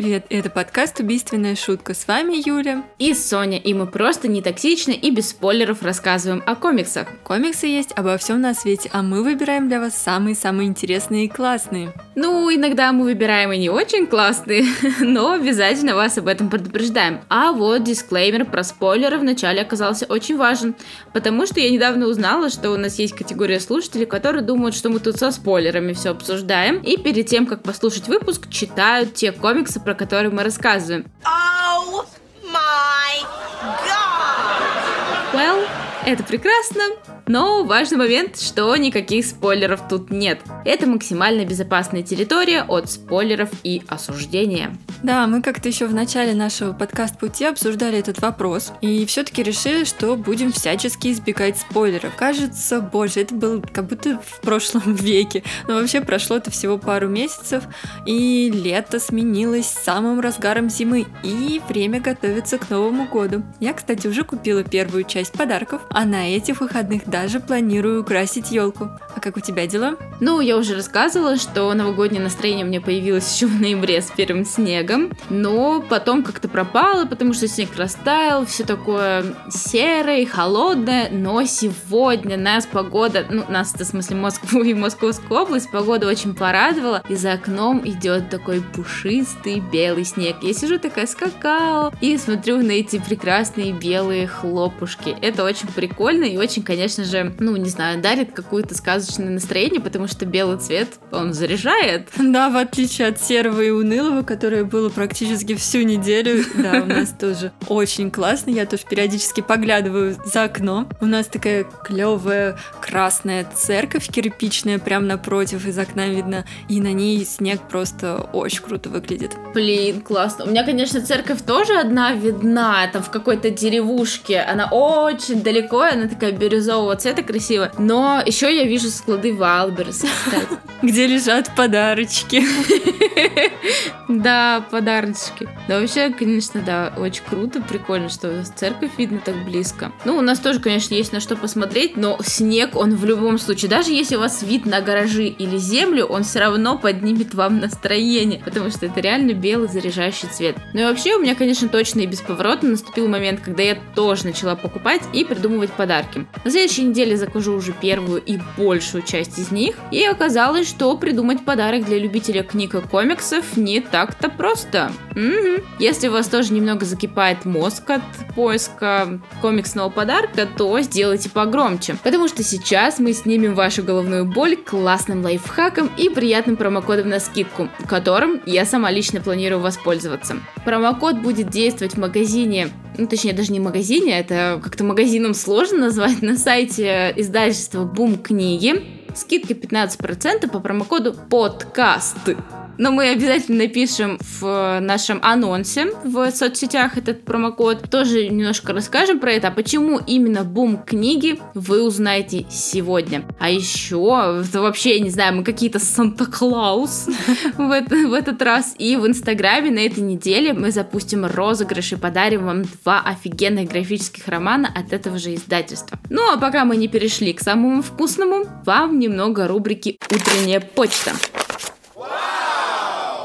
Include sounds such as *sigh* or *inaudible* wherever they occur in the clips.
привет! Это подкаст «Убийственная шутка». С вами Юля. И Соня, и мы просто не токсичны и без спойлеров рассказываем о комиксах. Комиксы есть обо всем на свете, а мы выбираем для вас самые-самые интересные и классные. Ну, иногда мы выбираем и не очень классные, *laughs* но обязательно вас об этом предупреждаем. А вот дисклеймер про спойлеры вначале оказался очень важен, потому что я недавно узнала, что у нас есть категория слушателей, которые думают, что мы тут со спойлерами все обсуждаем, и перед тем, как послушать выпуск, читают те комиксы, комиксы, про которые мы рассказываем. Oh my God! Well, это прекрасно, но важный момент, что никаких спойлеров тут нет. Это максимально безопасная территория от спойлеров и осуждения. Да, мы как-то еще в начале нашего подкаст-пути обсуждали этот вопрос и все-таки решили, что будем всячески избегать спойлеров. Кажется, боже, это было как будто в прошлом *laughs* веке. Но вообще прошло это всего пару месяцев, и лето сменилось самым разгаром зимы, и время готовится к Новому году. Я, кстати, уже купила первую часть подарков, а на этих выходных даже планирую украсить елку. А как у тебя дела? Ну, я уже рассказывала, что новогоднее настроение у меня появилось *laughs* еще в ноябре с первым снегом, но потом как-то пропало, потому что снег растаял, все такое серое, холодное, но сегодня нас погода, ну, нас, в смысле, Москву и Московскую область, погода очень порадовала, и за окном идет такой пушистый белый снег. Я сижу такая с и смотрю на эти прекрасные белые хлопушки. Это очень прикольно и очень, конечно же, ну, не знаю, дарит какое-то сказочное настроение, потому что белый цвет, он заряжает. Да, в отличие от серого и унылого, которое было практически всю неделю, да, у нас *laughs* тоже очень классно. Я тоже периодически поглядываю за окно. У нас такая клевая красная церковь кирпичная прямо напротив, из окна видно, и на ней снег просто очень круто выглядит. Блин, классно. У меня, конечно, церковь тоже одна видна, там в какой-то деревушке. Она очень далеко, она такая бирюзового цвета красивая. Но еще я вижу склады Wildberries, *laughs* Где лежат подарочки. *laughs* Да, подарочки. Да, вообще, конечно, да, очень круто, прикольно, что церковь видно так близко. Ну, у нас тоже, конечно, есть на что посмотреть, но снег, он в любом случае, даже если у вас вид на гаражи или землю, он все равно поднимет вам настроение, потому что это реально белый заряжающий цвет. Ну и вообще, у меня, конечно, точно и бесповоротно наступил момент, когда я тоже начала покупать и придумывать подарки. На следующей неделе закажу уже первую и большую часть из них, и оказалось, что придумать подарок для любителя книг и комиксов не так-то просто. Угу. Если у вас тоже немного закипает мозг от поиска комиксного подарка, то сделайте погромче. Потому что сейчас мы снимем вашу головную боль классным лайфхаком и приятным промокодом на скидку, которым я сама лично планирую воспользоваться. Промокод будет действовать в магазине ну, точнее, даже не магазине, это как-то магазином сложно назвать, на сайте издательства Бум книги. Скидка 15% по промокоду подкасты. Но мы обязательно напишем в нашем анонсе в соцсетях этот промокод. Тоже немножко расскажем про это. А почему именно бум книги вы узнаете сегодня. А еще, это вообще, я не знаю, мы какие-то Санта-Клаус *laughs* в, в этот раз. И в Инстаграме на этой неделе мы запустим розыгрыш и подарим вам два офигенных графических романа от этого же издательства. Ну а пока мы не перешли к самому вкусному, вам немного рубрики «Утренняя почта».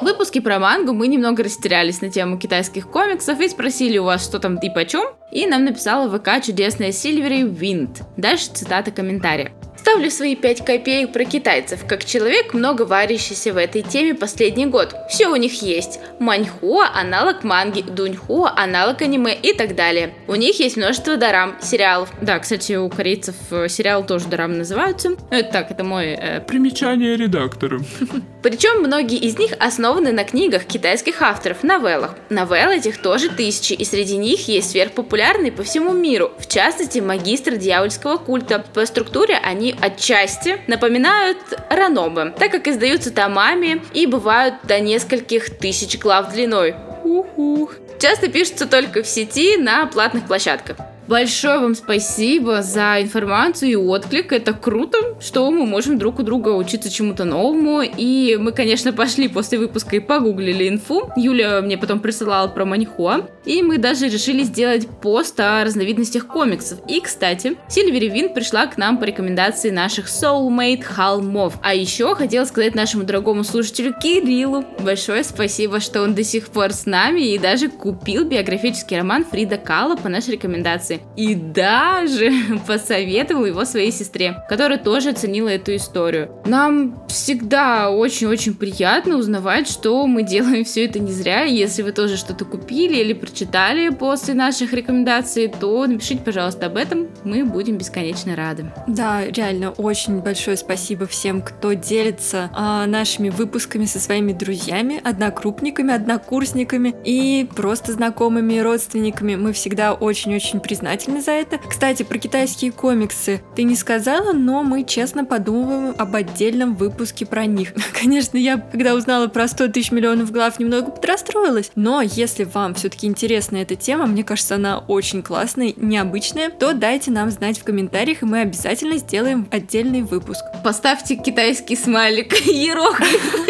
В выпуске про мангу мы немного растерялись на тему китайских комиксов и спросили у вас, что там и почем, и нам написала ВК чудесная Сильвери Винт. Дальше цитата комментария. Ставлю свои 5 копеек про китайцев, как человек, много варящийся в этой теме последний год. Все у них есть. Маньхуа – аналог манги, Дуньхуа – аналог аниме и так далее. У них есть множество дарам, сериалов. Да, кстати, у корейцев э, сериалы тоже дарам называются. Ну, это так, это мой... Э... Примечание редактора. *laughs* Причем многие из них основаны на книгах китайских авторов, новеллах. Новелл этих тоже тысячи, и среди них есть сверхпопулярные по всему миру, в частности, магистр дьявольского культа. По структуре они отчасти напоминают ранобы, так как издаются томами и бывают до нескольких тысяч глав длиной. Ух-ух. Часто пишутся только в сети на платных площадках. Большое вам спасибо за информацию и отклик. Это круто, что мы можем друг у друга учиться чему-то новому. И мы, конечно, пошли после выпуска и погуглили инфу. Юля мне потом присылала про Маньхуа. И мы даже решили сделать пост о разновидностях комиксов. И, кстати, Сильвери Вин пришла к нам по рекомендации наших soulmate холмов. А еще хотела сказать нашему дорогому слушателю Кириллу большое спасибо, что он до сих пор с нами и даже купил биографический роман Фрида Кала по нашей рекомендации. И даже *laughs* посоветовал его своей сестре, которая тоже оценила эту историю. Нам всегда очень-очень приятно узнавать, что мы делаем *laughs* все это не зря. Если вы тоже что-то купили или прочитали после наших рекомендаций, то напишите, пожалуйста, об этом. Мы будем бесконечно рады. Да, реально, очень большое спасибо всем, кто делится а, нашими выпусками со своими друзьями, однокрупниками, однокурсниками и просто знакомыми, родственниками. Мы всегда очень-очень признательны за это. Кстати, про китайские комиксы ты не сказала, но мы честно подумываем об отдельном выпуске про них. *laughs* Конечно, я, когда узнала про 100 тысяч миллионов глав, немного подрастроилась, но если вам все-таки интересна эта тема, мне кажется, она очень классная, необычная, то дайте нам знать в комментариях, и мы обязательно сделаем отдельный выпуск. Поставьте китайский смайлик, *laughs* иероглиф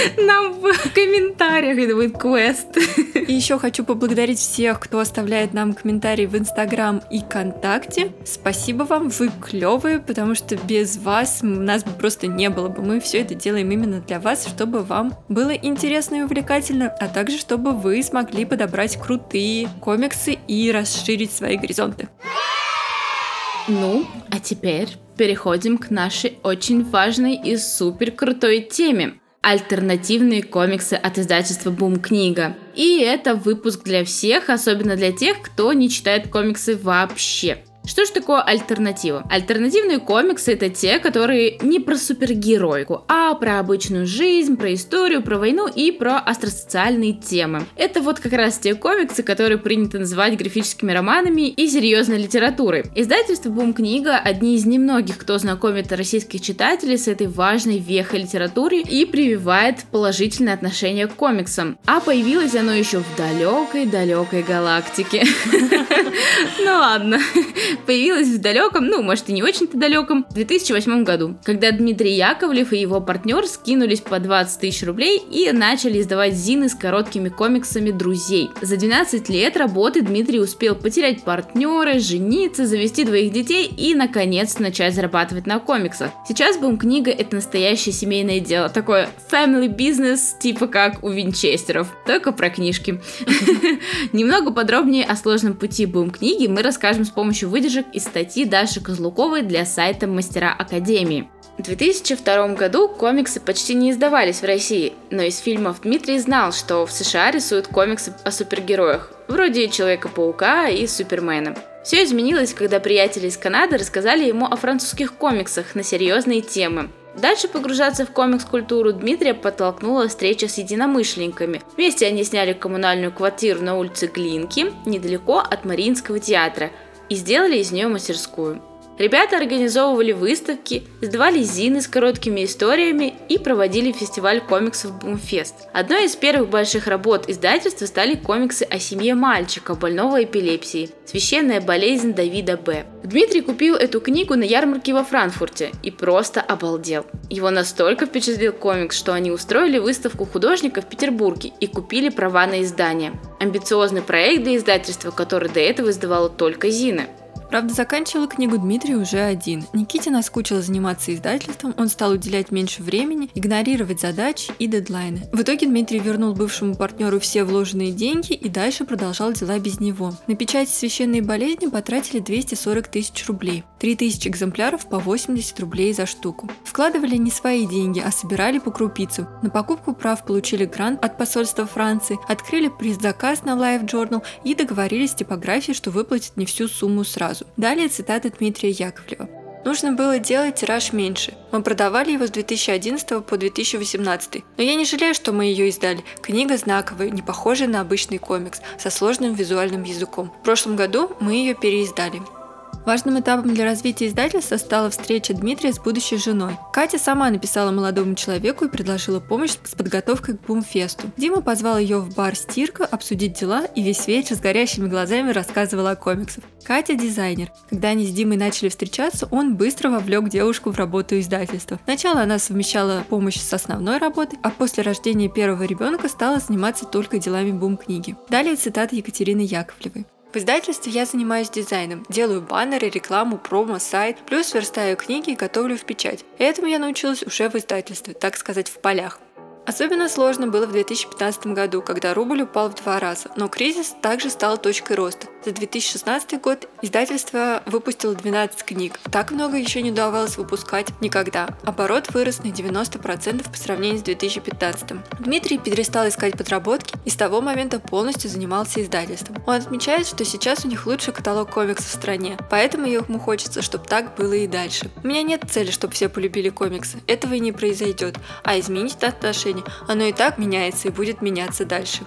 *laughs* нам в комментариях, это будет квест. И еще хочу поблагодарить всех, кто оставляет нам комментарии в Инстаграм и ВКонтакте. Спасибо вам, вы клевые, потому что без вас нас бы просто не было бы. Мы все это делаем именно для вас, чтобы вам было интересно и увлекательно, а также чтобы вы смогли подобрать крутые комиксы и расширить свои горизонты. Ну, а теперь переходим к нашей очень важной и супер крутой теме альтернативные комиксы от издательства Бум Книга. И это выпуск для всех, особенно для тех, кто не читает комиксы вообще. Что же такое альтернатива? Альтернативные комиксы это те, которые не про супергеройку, а про обычную жизнь, про историю, про войну и про астросоциальные темы. Это вот как раз те комиксы, которые принято называть графическими романами и серьезной литературой. Издательство Бум Книга одни из немногих, кто знакомит российских читателей с этой важной вехой литературы и прививает положительное отношение к комиксам. А появилось оно еще в далекой-далекой галактике. *laughs* Ну ладно *laughs* появилась в далеком, ну, может и не очень-то далеком, 2008 году, когда Дмитрий Яковлев и его партнер скинулись по 20 тысяч рублей и начали издавать зины с короткими комиксами друзей. За 12 лет работы Дмитрий успел потерять партнера, жениться, завести двоих детей и, наконец, начать зарабатывать на комиксах. Сейчас Бум книга это настоящее семейное дело, такое family business, типа как у Винчестеров, только про книжки. *laughs* Немного подробнее о сложном пути Бум книги мы расскажем с помощью выдержек из статьи Даши Козлуковой для сайта Мастера Академии. В 2002 году комиксы почти не издавались в России, но из фильмов Дмитрий знал, что в США рисуют комиксы о супергероях, вроде Человека-паука и Супермена. Все изменилось, когда приятели из Канады рассказали ему о французских комиксах на серьезные темы. Дальше погружаться в комикс-культуру Дмитрия подтолкнула встреча с единомышленниками. Вместе они сняли коммунальную квартиру на улице Глинки, недалеко от Мариинского театра, и сделали из нее мастерскую. Ребята организовывали выставки, издавали зины с короткими историями и проводили фестиваль комиксов Бумфест. Одной из первых больших работ издательства стали комиксы о семье мальчика, больного эпилепсией «Священная болезнь Давида Б». Дмитрий купил эту книгу на ярмарке во Франкфурте и просто обалдел. Его настолько впечатлил комикс, что они устроили выставку художника в Петербурге и купили права на издание. Амбициозный проект для издательства, который до этого издавало только Зины. Правда, заканчивал книгу Дмитрий уже один. Никите наскучило заниматься издательством, он стал уделять меньше времени, игнорировать задачи и дедлайны. В итоге Дмитрий вернул бывшему партнеру все вложенные деньги и дальше продолжал дела без него. На печать священной болезни потратили 240 тысяч рублей. 3000 экземпляров по 80 рублей за штуку. Вкладывали не свои деньги, а собирали по крупицу. На покупку прав получили грант от посольства Франции, открыли предзаказ на Live Journal и договорились с типографией, что выплатят не всю сумму сразу. Далее цитата Дмитрия Яковлева. Нужно было делать тираж меньше. Мы продавали его с 2011 по 2018. Но я не жалею, что мы ее издали. Книга знаковая, не похожая на обычный комикс, со сложным визуальным языком. В прошлом году мы ее переиздали. Важным этапом для развития издательства стала встреча Дмитрия с будущей женой. Катя сама написала молодому человеку и предложила помощь с подготовкой к бумфесту. Дима позвал ее в бар «Стирка» обсудить дела и весь вечер с горящими глазами рассказывала о комиксах. Катя – дизайнер. Когда они с Димой начали встречаться, он быстро вовлек девушку в работу издательства. Сначала она совмещала помощь с основной работой, а после рождения первого ребенка стала заниматься только делами бум-книги. Далее цитата Екатерины Яковлевой. В издательстве я занимаюсь дизайном, делаю баннеры, рекламу, промо, сайт, плюс верстаю книги и готовлю в печать. Этому я научилась уже в издательстве, так сказать, в полях. Особенно сложно было в 2015 году, когда рубль упал в два раза, но кризис также стал точкой роста. За 2016 год издательство выпустило 12 книг. Так много еще не удавалось выпускать никогда. Оборот вырос на 90% по сравнению с 2015. Дмитрий перестал искать подработки и с того момента полностью занимался издательством. Он отмечает, что сейчас у них лучший каталог комиксов в стране, поэтому ему хочется, чтобы так было и дальше. У меня нет цели, чтобы все полюбили комиксы. Этого и не произойдет. А изменить отношения, оно и так меняется и будет меняться дальше.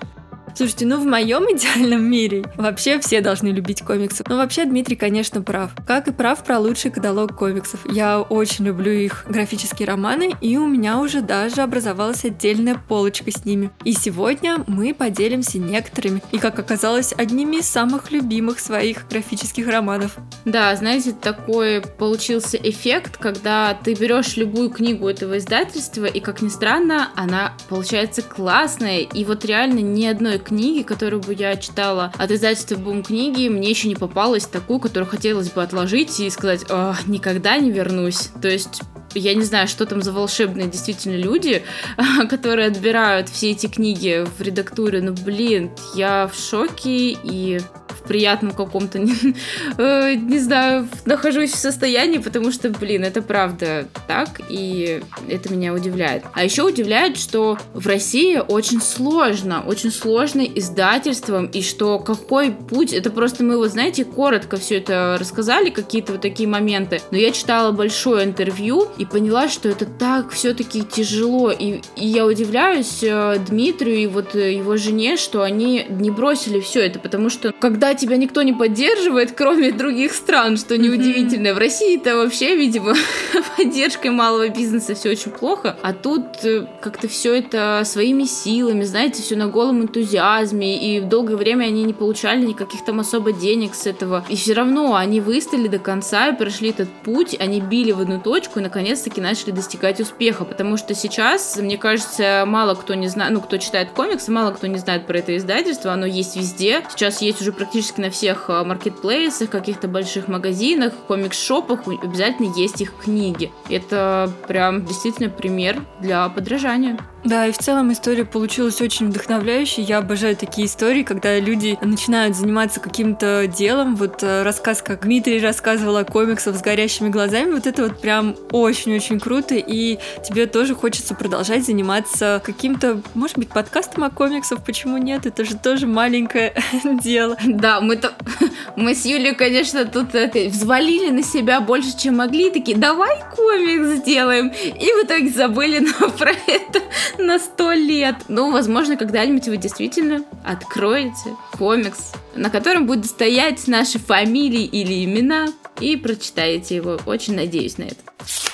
Слушайте, ну в моем идеальном мире вообще все должны любить комиксы. Но вообще Дмитрий, конечно, прав. Как и прав про лучший каталог комиксов. Я очень люблю их графические романы, и у меня уже даже образовалась отдельная полочка с ними. И сегодня мы поделимся некоторыми, и как оказалось, одними из самых любимых своих графических романов. Да, знаете, такой получился эффект, когда ты берешь любую книгу этого издательства, и как ни странно, она получается классная, и вот реально ни одной книги, которую бы я читала от издательства Бум книги, мне еще не попалась такую, которую хотелось бы отложить и сказать, никогда не вернусь. То есть я не знаю, что там за волшебные действительно люди, *laughs* которые отбирают все эти книги в редактуре, но, блин, я в шоке и в приятном каком-то, *laughs* не, э, не знаю, нахожусь в состоянии, потому что, блин, это правда так, и это меня удивляет. А еще удивляет, что в России очень сложно, очень сложно издательством, и что какой путь, это просто мы, вот знаете, коротко все это рассказали, какие-то вот такие моменты, но я читала большое интервью и поняла, что это так все-таки тяжело, и, и я удивляюсь э, Дмитрию и вот его жене, что они не бросили все это, потому что когда тебя никто не поддерживает, кроме других стран, что неудивительно. Mm-hmm. В России-то вообще, видимо, *laughs* поддержкой малого бизнеса все очень плохо, а тут э, как-то все это своими силами, знаете, все на голом энтузиазме, и долгое время они не получали никаких там особо денег с этого, и все равно они выстояли до конца и прошли этот путь, они били в одну точку и наконец-таки начали достигать успеха, потому что сейчас, мне кажется, мало кто не знает, ну, кто читает комиксы, мало кто не знает про это издательство, оно есть везде, сейчас есть уже практически практически на всех а, маркетплейсах, каких-то больших магазинах, комикс-шопах обязательно есть их книги. Это прям действительно пример для подражания. Да, и в целом история получилась очень вдохновляющей. Я обожаю такие истории, когда люди начинают заниматься каким-то делом. Вот э, рассказ, как Дмитрий рассказывал о комиксах с горящими глазами, вот это вот прям очень-очень круто, и тебе тоже хочется продолжать заниматься каким-то, может быть, подкастом о комиксах, почему нет? Это же тоже маленькое *laughs* дело. Да, мы то *laughs* мы с Юлей, конечно, тут это, взвалили на себя больше, чем могли, такие, давай комикс сделаем, и в итоге забыли *laughs* про это *laughs* на сто лет. Ну, возможно, когда-нибудь вы действительно откроете комикс, на котором будут стоять наши фамилии или имена, и прочитаете его. Очень надеюсь на это.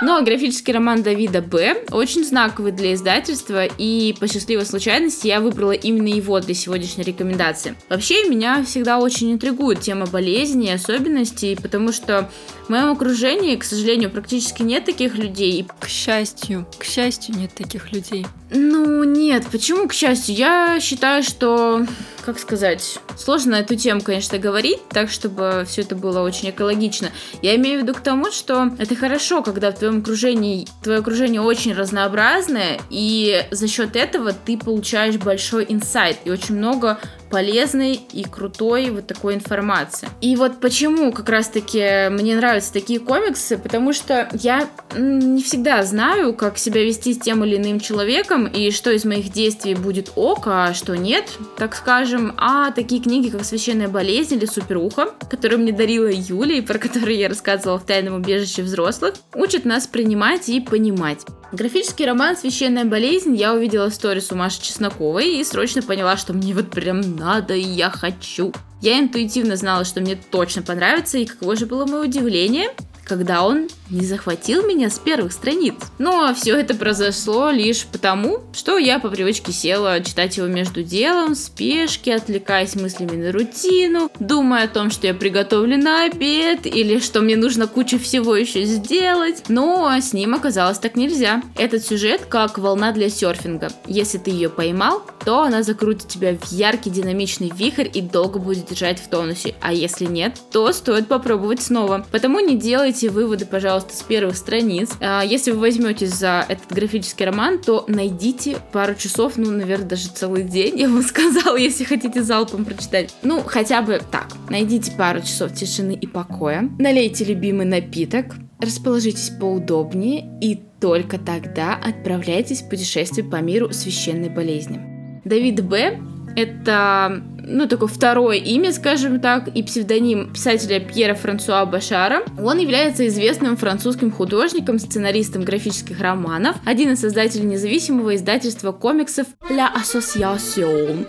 Но графический роман Давида Б. очень знаковый для издательства, и по счастливой случайности я выбрала именно его для сегодняшней рекомендации. Вообще, меня всегда очень интригует тема болезни и особенностей, потому что в моем окружении, к сожалению, практически нет таких людей. К счастью, к счастью, нет таких людей. Ну, нет, почему к счастью? Я считаю, что, как сказать, сложно эту тему, конечно, говорить, так, чтобы все это было очень экологично. Я имею в виду к тому, что это хорошо, когда в твоем окружении, твое окружение очень разнообразное, и за счет этого ты получаешь большой инсайт и очень много полезной и крутой вот такой информации. И вот почему как раз-таки мне нравятся такие комиксы, потому что я не всегда знаю, как себя вести с тем или иным человеком, и что из моих действий будет ок, а что нет, так скажем. А такие книги, как «Священная болезнь» или «Суперуха», которые мне дарила Юля, и про которые я рассказывала в «Тайном убежище взрослых», учат нас принимать и понимать. Графический роман «Священная болезнь» я увидела сторис у Маши Чесноковой и срочно поняла, что мне вот прям надо и я хочу. Я интуитивно знала, что мне точно понравится, и каково же было мое удивление, когда он не захватил меня с первых страниц. Ну а все это произошло лишь потому, что я по привычке села читать его между делом, спешке, отвлекаясь мыслями на рутину, думая о том, что я приготовлю на обед, или что мне нужно кучу всего еще сделать. Но с ним оказалось так нельзя. Этот сюжет как волна для серфинга. Если ты ее поймал, то она закрутит тебя в яркий динамичный вихрь и долго будет держать в тонусе. А если нет, то стоит попробовать снова. Потому не делайте выводы, пожалуйста, с первых страниц. А, если вы возьметесь за этот графический роман, то найдите пару часов, ну, наверное, даже целый день, я вам *laughs* сказала, если хотите залпом прочитать. Ну, хотя бы так. Найдите пару часов тишины и покоя. Налейте любимый напиток, расположитесь поудобнее и только тогда отправляйтесь в путешествие по миру священной болезни. Давид Б. Это ну, такое второе имя, скажем так, и псевдоним писателя Пьера Франсуа Башара. Он является известным французским художником, сценаристом графических романов, один из создателей независимого издательства комиксов La *laughs* Association.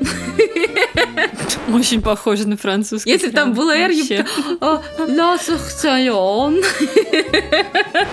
Очень похоже на французский. Если там было R, я La Association.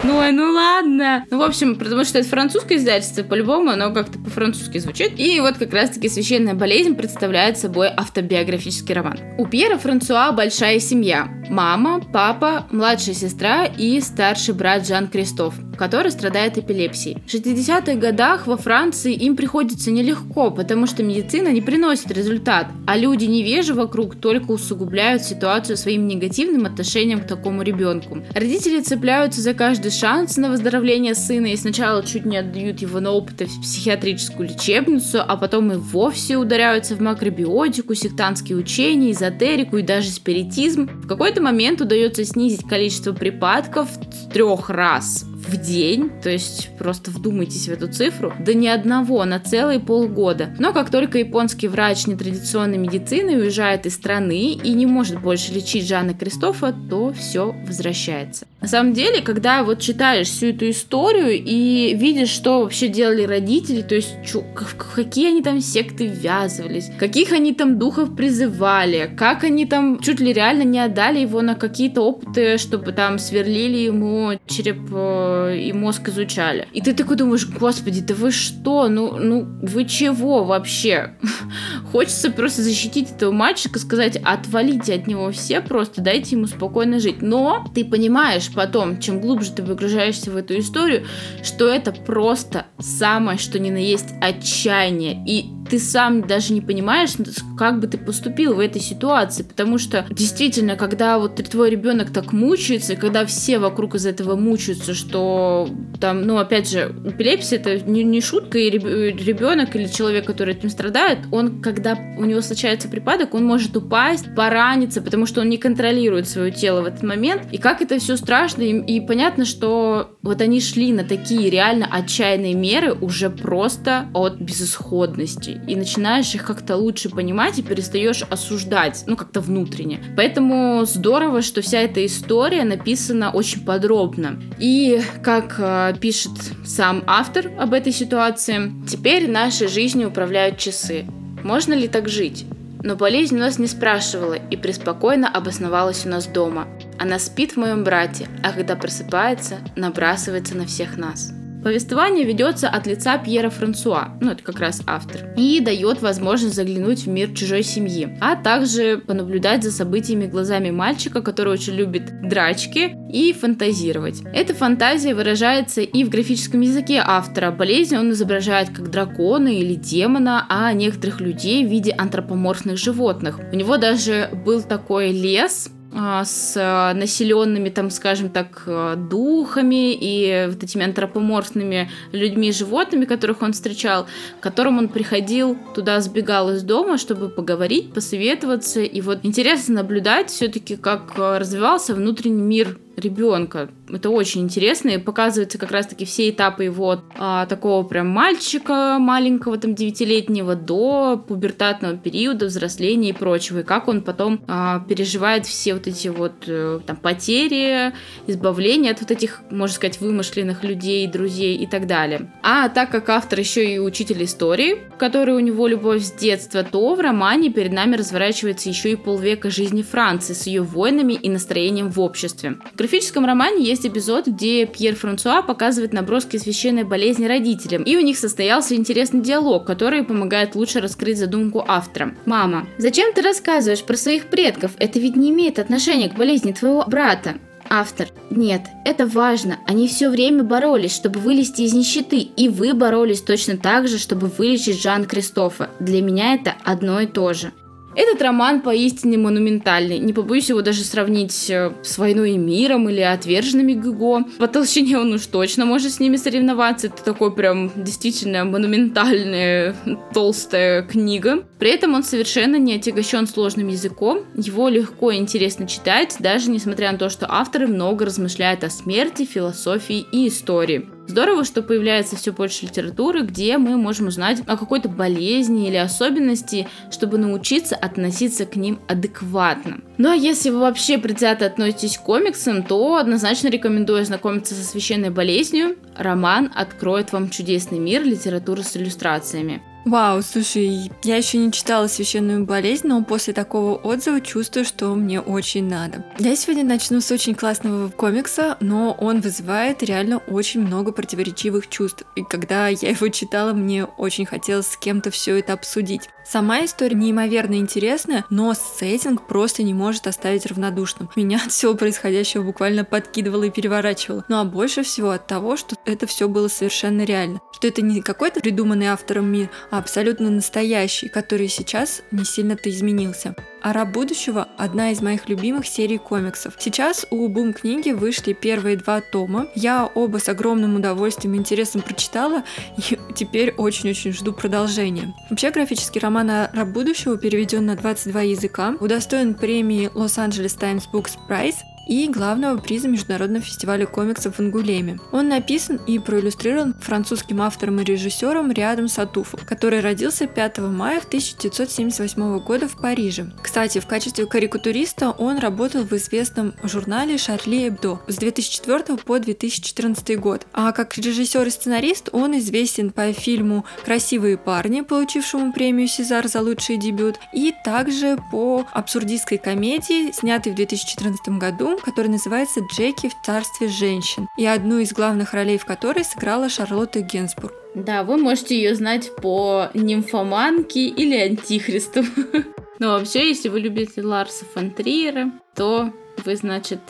Ну, ну ладно. Ну, в общем, потому что это французское издательство, по-любому оно как-то по-французски звучит. И вот как раз-таки «Священная болезнь» представляет собой автобиографический роман. У Пьера Франсуа большая семья. Мама, папа, младшая сестра и старший брат Жан Кристоф, который страдает эпилепсией. В 60-х годах во Франции им приходится нелегко, потому что медицина не приносит результат, а люди невежи вокруг только усугубляют ситуацию своим негативным отношением к такому ребенку. Родители цепляются за каждый шанс на выздоровление сына и сначала чуть не отдают его на опыты в психиатрическую лечебницу, а потом и вовсе ударяются в макробиотику, сектантские учения, эзотерику и даже спиритизм. В какой-то момент удается снизить количество припадков с трех раз в день, то есть просто вдумайтесь в эту цифру, да ни одного на целые полгода. Но как только японский врач нетрадиционной медицины уезжает из страны и не может больше лечить Жанна Кристофа, то все возвращается. На самом деле, когда вот читаешь всю эту историю и видишь, что вообще делали родители, то есть в какие они там секты ввязывались, каких они там духов призывали, как они там чуть ли реально не отдали его на какие-то опыты, чтобы там сверлили ему череп э, и мозг изучали. И ты такой думаешь, господи, да вы что? Ну, ну вы чего вообще? *laughs* Хочется просто защитить этого мальчика, сказать, отвалите от него все просто, дайте ему спокойно жить. Но ты понимаешь потом, чем глубже ты выгружаешься в эту историю, что это просто самое, что ни на есть отчаяние. И ты сам даже не понимаешь, как бы ты поступил в этой ситуации, потому что действительно, когда вот твой ребенок так мучается, когда все вокруг из этого мучаются, что там, ну, опять же, эпилепсия это не, не шутка, и ребенок или человек, который этим страдает, он, когда у него случается припадок, он может упасть, пораниться, потому что он не контролирует свое тело в этот момент, и как это все страшно, и, и понятно, что вот они шли на такие реально отчаянные меры уже просто от безысходности и начинаешь их как-то лучше понимать и перестаешь осуждать, ну, как-то внутренне. Поэтому здорово, что вся эта история написана очень подробно. И, как э, пишет сам автор об этой ситуации, теперь нашей жизнью управляют часы. Можно ли так жить? Но болезнь нас не спрашивала и преспокойно обосновалась у нас дома. Она спит в моем брате, а когда просыпается, набрасывается на всех нас. Повествование ведется от лица Пьера Франсуа, ну это как раз автор, и дает возможность заглянуть в мир чужой семьи, а также понаблюдать за событиями глазами мальчика, который очень любит драчки и фантазировать. Эта фантазия выражается и в графическом языке автора. Болезнь он изображает как дракона или демона, а некоторых людей в виде антропоморфных животных. У него даже был такой лес, с а, населенными, там, скажем так, а, духами и вот этими антропоморфными людьми животными, которых он встречал, к которым он приходил, туда сбегал из дома, чтобы поговорить, посоветоваться. И вот интересно наблюдать все-таки, как развивался внутренний мир ребенка. Это очень интересно, и показываются как раз-таки все этапы его а, такого прям мальчика маленького, там, девятилетнего, до пубертатного периода, взросления и прочего, и как он потом а, переживает все вот эти вот а, там потери, избавление от вот этих, можно сказать, вымышленных людей, друзей и так далее. А так как автор еще и учитель истории, который у него любовь с детства, то в романе перед нами разворачивается еще и полвека жизни Франции с ее войнами и настроением в обществе. Графическом романе есть эпизод, где Пьер Франсуа показывает наброски священной болезни родителям, и у них состоялся интересный диалог, который помогает лучше раскрыть задумку автора. «Мама, зачем ты рассказываешь про своих предков? Это ведь не имеет отношения к болезни твоего брата». Автор. Нет, это важно. Они все время боролись, чтобы вылезти из нищеты. И вы боролись точно так же, чтобы вылечить Жан Кристофа. Для меня это одно и то же. Этот роман поистине монументальный. Не побоюсь его даже сравнить э, с «Войной и миром» или «Отверженными Гуго». По толщине он уж точно может с ними соревноваться. Это такой прям действительно монументальная толстая книга. При этом он совершенно не отягощен сложным языком. Его легко и интересно читать, даже несмотря на то, что авторы много размышляют о смерти, философии и истории. Здорово, что появляется все больше литературы, где мы можем узнать о какой-то болезни или особенности, чтобы научиться относиться к ним адекватно. Ну а если вы вообще предвзято относитесь к комиксам, то однозначно рекомендую ознакомиться со священной болезнью. Роман откроет вам чудесный мир литературы с иллюстрациями. Вау, слушай, я еще не читала «Священную болезнь», но после такого отзыва чувствую, что мне очень надо. Я сегодня начну с очень классного комикса, но он вызывает реально очень много противоречивых чувств. И когда я его читала, мне очень хотелось с кем-то все это обсудить. Сама история неимоверно интересная, но сеттинг просто не может оставить равнодушным. Меня от всего происходящего буквально подкидывало и переворачивало. Ну а больше всего от того, что это все было совершенно реально. Что это не какой-то придуманный автором мир, а абсолютно настоящий, который сейчас не сильно-то изменился. «Араб будущего» — одна из моих любимых серий комиксов. Сейчас у Бум книги вышли первые два тома. Я оба с огромным удовольствием и интересом прочитала, и теперь очень-очень жду продолжения. Вообще, графический роман «Араб будущего» переведен на 22 языка, удостоен премии Los Angeles Times Books Prize и главного приза Международного фестиваля комиксов в Ангулеме. Он написан и проиллюстрирован французским автором и режиссером Риадом Сатуфом, который родился 5 мая 1978 года в Париже. Кстати, в качестве карикатуриста он работал в известном журнале Шарли Эбдо с 2004 по 2014 год. А как режиссер и сценарист он известен по фильму «Красивые парни», получившему премию Сезар за лучший дебют, и также по абсурдистской комедии, снятой в 2014 году который называется «Джеки в царстве женщин», и одну из главных ролей в которой сыграла Шарлотта Генсбург. Да, вы можете ее знать по нимфоманке или антихристу. *laughs* Но вообще, если вы любите Ларса фон Триера, то вы, значит,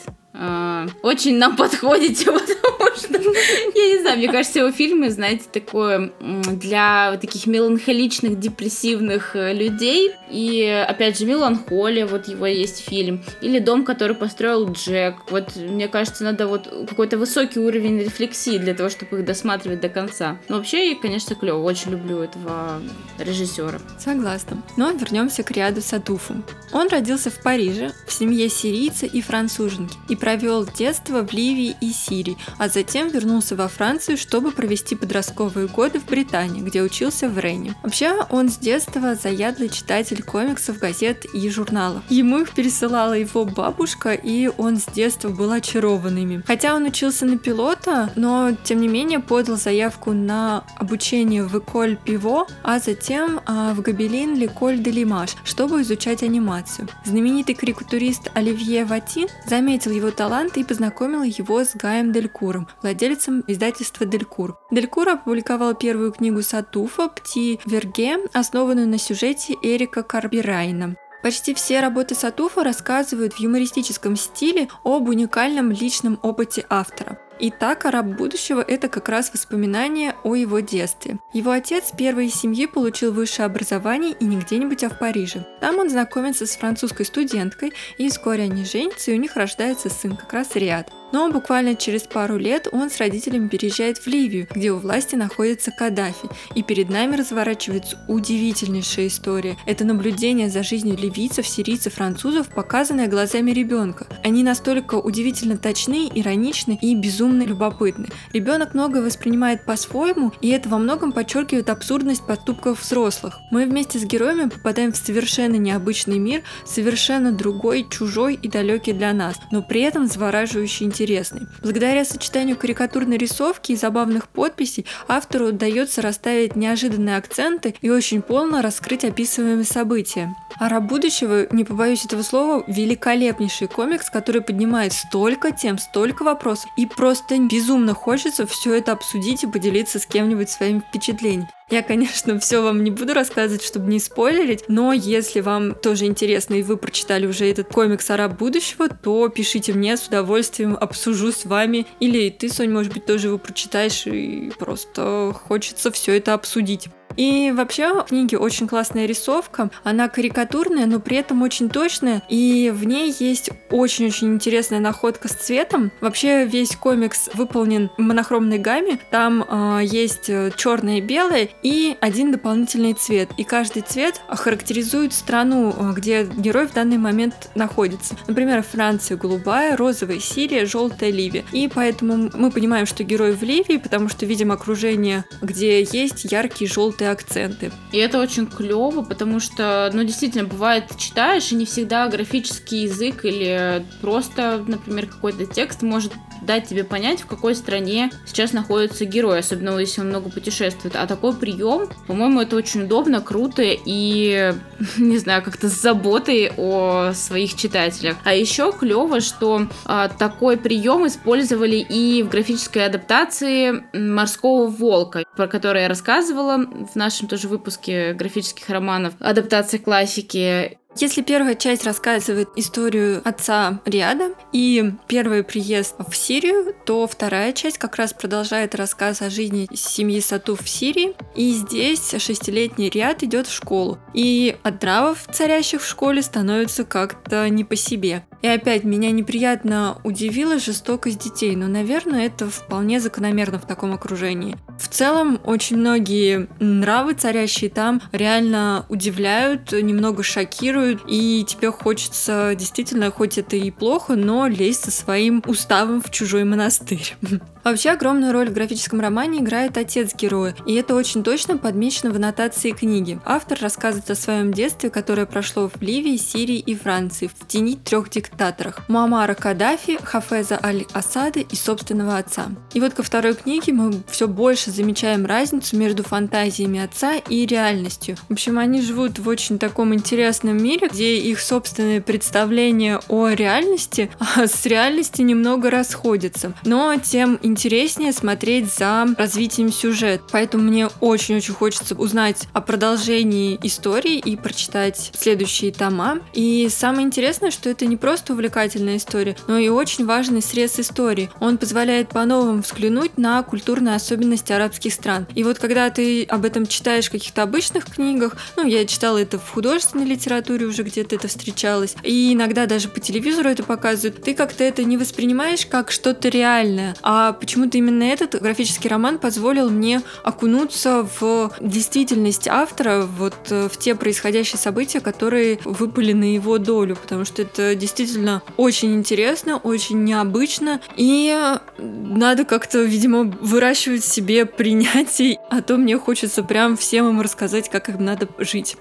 очень нам подходите, *laughs* потому что, я не знаю, мне кажется, его фильмы, знаете, такое для таких меланхоличных, депрессивных э, людей. И, опять же, «Меланхолия», вот его есть фильм. Или «Дом, который построил Джек». Вот, мне кажется, надо вот какой-то высокий уровень рефлексии для того, чтобы их досматривать до конца. Но вообще, конечно, клево. Очень люблю этого режиссера. Согласна. Но вернемся к Риаду Сатуфу. Он родился в Париже, в семье сирийца и француженки, и провел детство в Ливии и Сирии, а затем вернулся во Францию, чтобы провести подростковые годы в Британии, где учился в Рене. Вообще, он с детства заядлый читатель комиксов, газет и журналов. Ему их пересылала его бабушка, и он с детства был очарован ими. Хотя он учился на пилота, но тем не менее подал заявку на обучение в Эколь Пиво, а затем а, в Гобелин Леколь де Лимаш, чтобы изучать анимацию. Знаменитый карикатурист Оливье Ватин заметил его талант и познакомил его с Гаем Делькуром, владельцем издательства Делькур. Делькур опубликовал первую книгу Сатуфа «Пти Верге», основанную на сюжете Эрика Карбирайна. Почти все работы Сатуфа рассказывают в юмористическом стиле об уникальном личном опыте автора. И так «Араб будущего» — это как раз воспоминание о его детстве. Его отец первой из семьи получил высшее образование и не где-нибудь, а в Париже. Там он знакомится с французской студенткой, и вскоре они женятся, и у них рождается сын, как раз Риад. Но буквально через пару лет он с родителями переезжает в Ливию, где у власти находится Каддафи. И перед нами разворачивается удивительнейшая история. Это наблюдение за жизнью ливийцев, сирийцев, французов, показанное глазами ребенка. Они настолько удивительно точны, ироничны и безумно любопытны. Ребенок многое воспринимает по-своему, и это во многом подчеркивает абсурдность поступков взрослых. Мы вместе с героями попадаем в совершенно необычный мир, совершенно другой, чужой и далекий для нас, но при этом завораживающий интересный. Благодаря сочетанию карикатурной рисовки и забавных подписей автору удается расставить неожиданные акценты и очень полно раскрыть описываемые события. Ара будущего, не побоюсь этого слова, великолепнейший комикс, который поднимает столько тем, столько вопросов, и просто безумно хочется все это обсудить и поделиться с кем-нибудь своими впечатлениями. Я, конечно, *laughs* все вам не буду рассказывать, чтобы не спойлерить, но если вам тоже интересно и вы прочитали уже этот комикс «Араб будущего», то пишите мне, с удовольствием обсужу с вами. Или ты, Сонь, может быть, тоже его прочитаешь и просто хочется все это обсудить. И вообще в книге очень классная рисовка. Она карикатурная, но при этом очень точная. И в ней есть очень-очень интересная находка с цветом. Вообще весь комикс выполнен в монохромной гамме. Там э, есть черное и белое и один дополнительный цвет. И каждый цвет характеризует страну, а, где герой в данный момент находится. Например, Франция голубая, розовая Сирия, желтая Ливия. И поэтому мы понимаем, что герой в Ливии, потому что видим окружение, где есть яркие желтые акценты. И это очень клево, потому что, ну, действительно, бывает, читаешь, и не всегда графический язык или просто, например, какой-то текст может дать тебе понять, в какой стране сейчас находится герой, особенно если он много путешествует. А такой прием, по-моему, это очень удобно, круто и, *laughs* не знаю, как-то с заботой о своих читателях. А еще клево, что а, такой прием использовали и в графической адаптации «Морского волка», про который я рассказывала в нашем тоже выпуске графических романов, адаптация классики. Если первая часть рассказывает историю отца Риада и первый приезд в Сирию, то вторая часть как раз продолжает рассказ о жизни семьи Сату в Сирии. И здесь шестилетний Риад идет в школу. И от нравов, царящих в школе, становится как-то не по себе. И опять меня неприятно удивила жестокость детей, но, наверное, это вполне закономерно в таком окружении. В целом, очень многие нравы, царящие там, реально удивляют, немного шокируют, и тебе хочется действительно, хоть это и плохо, но лезть со своим уставом в чужой монастырь. *laughs* Вообще огромную роль в графическом романе играет отец героя, и это очень точно подмечено в аннотации книги. Автор рассказывает о своем детстве, которое прошло в Ливии, Сирии и Франции, в тени трех диктаторах – Муаммара Каддафи, Хафеза Аль-Асада и собственного отца. И вот ко второй книге мы все больше замечаем разницу между фантазиями отца и реальностью. В общем, они живут в очень таком интересном мире, где их собственные представления о реальности *laughs* а с реальностью немного расходятся. Но тем интереснее интереснее смотреть за развитием сюжета. Поэтому мне очень-очень хочется узнать о продолжении истории и прочитать следующие тома. И самое интересное, что это не просто увлекательная история, но и очень важный срез истории. Он позволяет по-новому взглянуть на культурные особенности арабских стран. И вот когда ты об этом читаешь в каких-то обычных книгах, ну, я читала это в художественной литературе, уже где-то это встречалось, и иногда даже по телевизору это показывают, ты как-то это не воспринимаешь как что-то реальное, а почему-то именно этот графический роман позволил мне окунуться в действительность автора, вот э, в те происходящие события, которые выпали на его долю, потому что это действительно очень интересно, очень необычно, и надо как-то, видимо, выращивать в себе принятие, а то мне хочется прям всем им рассказать, как им надо жить.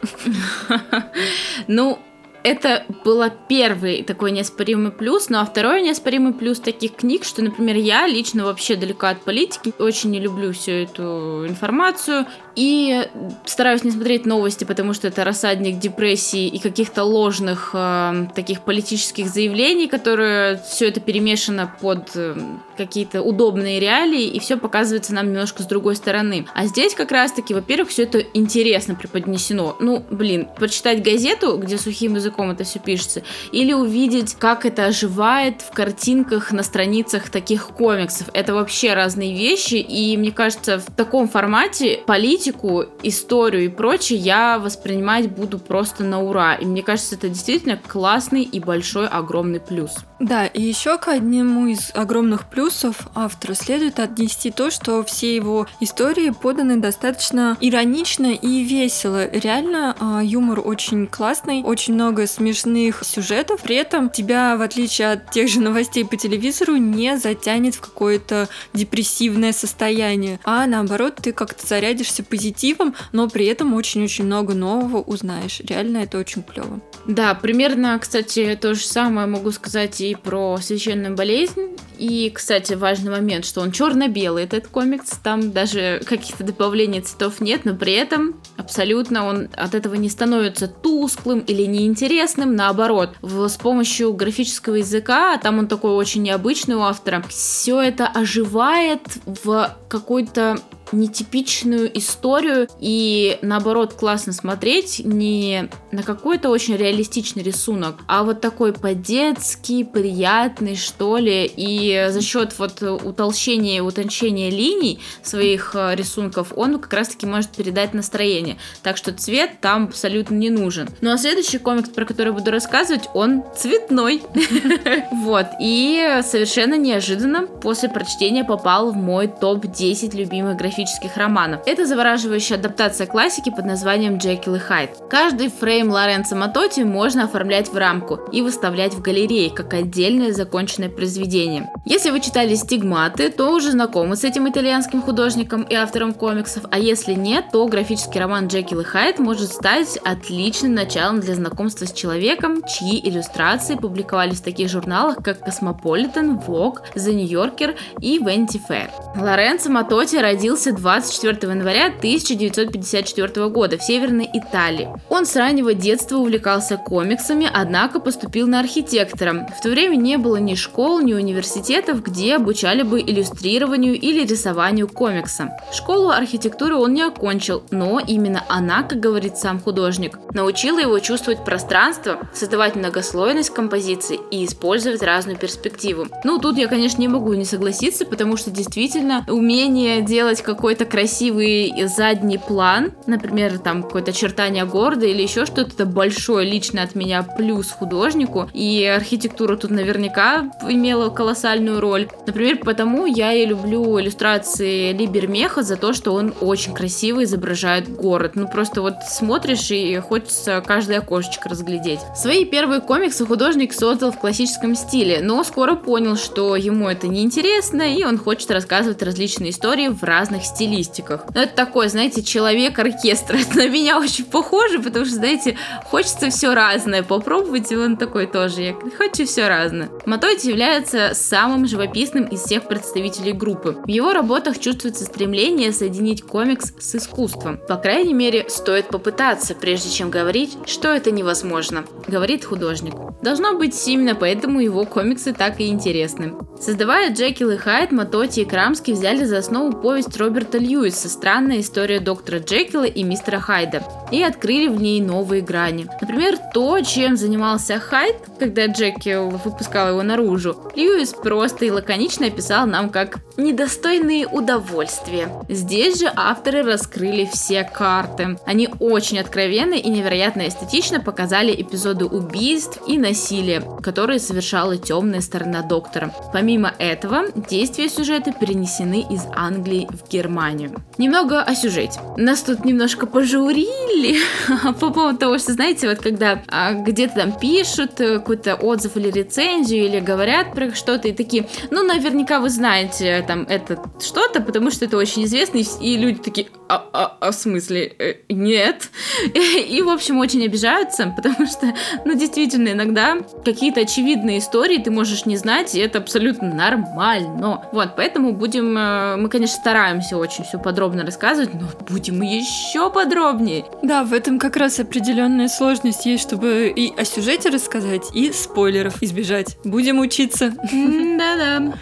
Ну, это было первый такой неоспоримый плюс, ну а второй неоспоримый плюс таких книг, что, например, я лично вообще далека от политики, очень не люблю всю эту информацию, и стараюсь не смотреть новости, потому что это рассадник депрессии и каких-то ложных э, таких политических заявлений, которые все это перемешано под э, какие-то удобные реалии, и все показывается нам немножко с другой стороны. А здесь как раз-таки, во-первых, все это интересно преподнесено. Ну, блин, прочитать газету, где сухим языком это все пишется, или увидеть, как это оживает в картинках на страницах таких комиксов. Это вообще разные вещи, и мне кажется, в таком формате политику, историю и прочее я воспринимать буду просто на ура. И мне кажется, это действительно классный и большой, огромный плюс. Да, и еще к одному из огромных плюсов автора следует отнести то, что все его истории поданы достаточно иронично и весело. Реально а, юмор очень классный, очень много смешных сюжетов, при этом тебя, в отличие от тех же новостей по телевизору, не затянет в какое-то депрессивное состояние, а наоборот, ты как-то зарядишься позитивом, но при этом очень-очень много нового узнаешь. Реально это очень клево. Да, примерно, кстати, то же самое могу сказать и про священную болезнь. И, кстати, важный момент, что он черно-белый, этот комикс. Там даже каких-то добавлений цветов нет, но при этом абсолютно он от этого не становится тусклым или неинтересным. Наоборот, с помощью графического языка, а там он такой очень необычный у автора, все это оживает в какой-то нетипичную историю и наоборот классно смотреть не на какой-то очень реалистичный рисунок, а вот такой по-детски приятный что ли и за счет вот утолщения и утончения линий своих э, рисунков он как раз таки может передать настроение, так что цвет там абсолютно не нужен. Ну а следующий комикс, про который буду рассказывать, он цветной. *laughs* Вот, и совершенно неожиданно после прочтения попал в мой топ-10 любимых графических графических романов. Это завораживающая адаптация классики под названием Джекил и Хайд. Каждый фрейм Лоренцо Матоти можно оформлять в рамку и выставлять в галерее как отдельное законченное произведение. Если вы читали «Стигматы», то уже знакомы с этим итальянским художником и автором комиксов, а если нет, то графический роман Джекил и Хайд может стать отличным началом для знакомства с человеком, чьи иллюстрации публиковались в таких журналах, как Cosmopolitan, Vogue, The New Yorker и Vanity Fair. Лоренцо Матоти родился родился 24 января 1954 года в Северной Италии. Он с раннего детства увлекался комиксами, однако поступил на архитектора. В то время не было ни школ, ни университетов, где обучали бы иллюстрированию или рисованию комикса. Школу архитектуры он не окончил, но именно она, как говорит сам художник, научила его чувствовать пространство, создавать многослойность композиции и использовать разную перспективу. Ну, тут я, конечно, не могу не согласиться, потому что действительно умение делать как какой-то красивый задний план, например, там какое-то очертание города или еще что-то, это большой лично от меня плюс художнику, и архитектура тут наверняка имела колоссальную роль. Например, потому я и люблю иллюстрации Либермеха за то, что он очень красиво изображает город. Ну, просто вот смотришь и хочется каждое окошечко разглядеть. Свои первые комиксы художник создал в классическом стиле, но скоро понял, что ему это неинтересно, и он хочет рассказывать различные истории в разных стилистиках. Но это такой, знаете, человек-оркестр. *laughs* Это на меня очень похоже, потому что, знаете, хочется все разное попробовать, и он такой тоже. Я хочу все разное. Матойти является самым живописным из всех представителей группы. В его работах чувствуется стремление соединить комикс с искусством. По крайней мере, стоит попытаться, прежде чем говорить, что это невозможно, говорит художник. Должно быть именно поэтому его комиксы так и интересны. Создавая Джекил и Хайд, Матоти и Крамский взяли за основу повесть Роберта Льюиса «Странная история доктора Джекила и мистера Хайда» и открыли в ней новые грани. Например, то, чем занимался Хайд, когда Джекил выпускал его наружу, Льюис просто и лаконично описал нам как «недостойные удовольствия». Здесь же авторы раскрыли все карты. Они очень откровенно и невероятно эстетично показали эпизоды убийств и насилия, которые совершала темная сторона доктора. Помимо этого, действия сюжета перенесены из Англии в Германию. Немного о сюжете. Нас тут немножко пожурили *laughs* по поводу того, что, знаете, вот когда а, где-то там пишут э, какой-то отзыв или рецензию, или говорят про что-то, и такие, ну, наверняка вы знаете там это что-то, потому что это очень известно, и люди такие, а, а, а в смысле, э, нет. *laughs* И, в общем, очень обижаются, потому что, ну, действительно, иногда какие-то очевидные истории ты можешь не знать, и это абсолютно нормально. Вот, поэтому будем, э, мы, конечно, стараемся очень все подробно рассказывать, но будем еще подробнее. Да, в этом как раз определенная сложность есть, чтобы и о сюжете рассказать, и спойлеров избежать. Будем учиться. Да-да.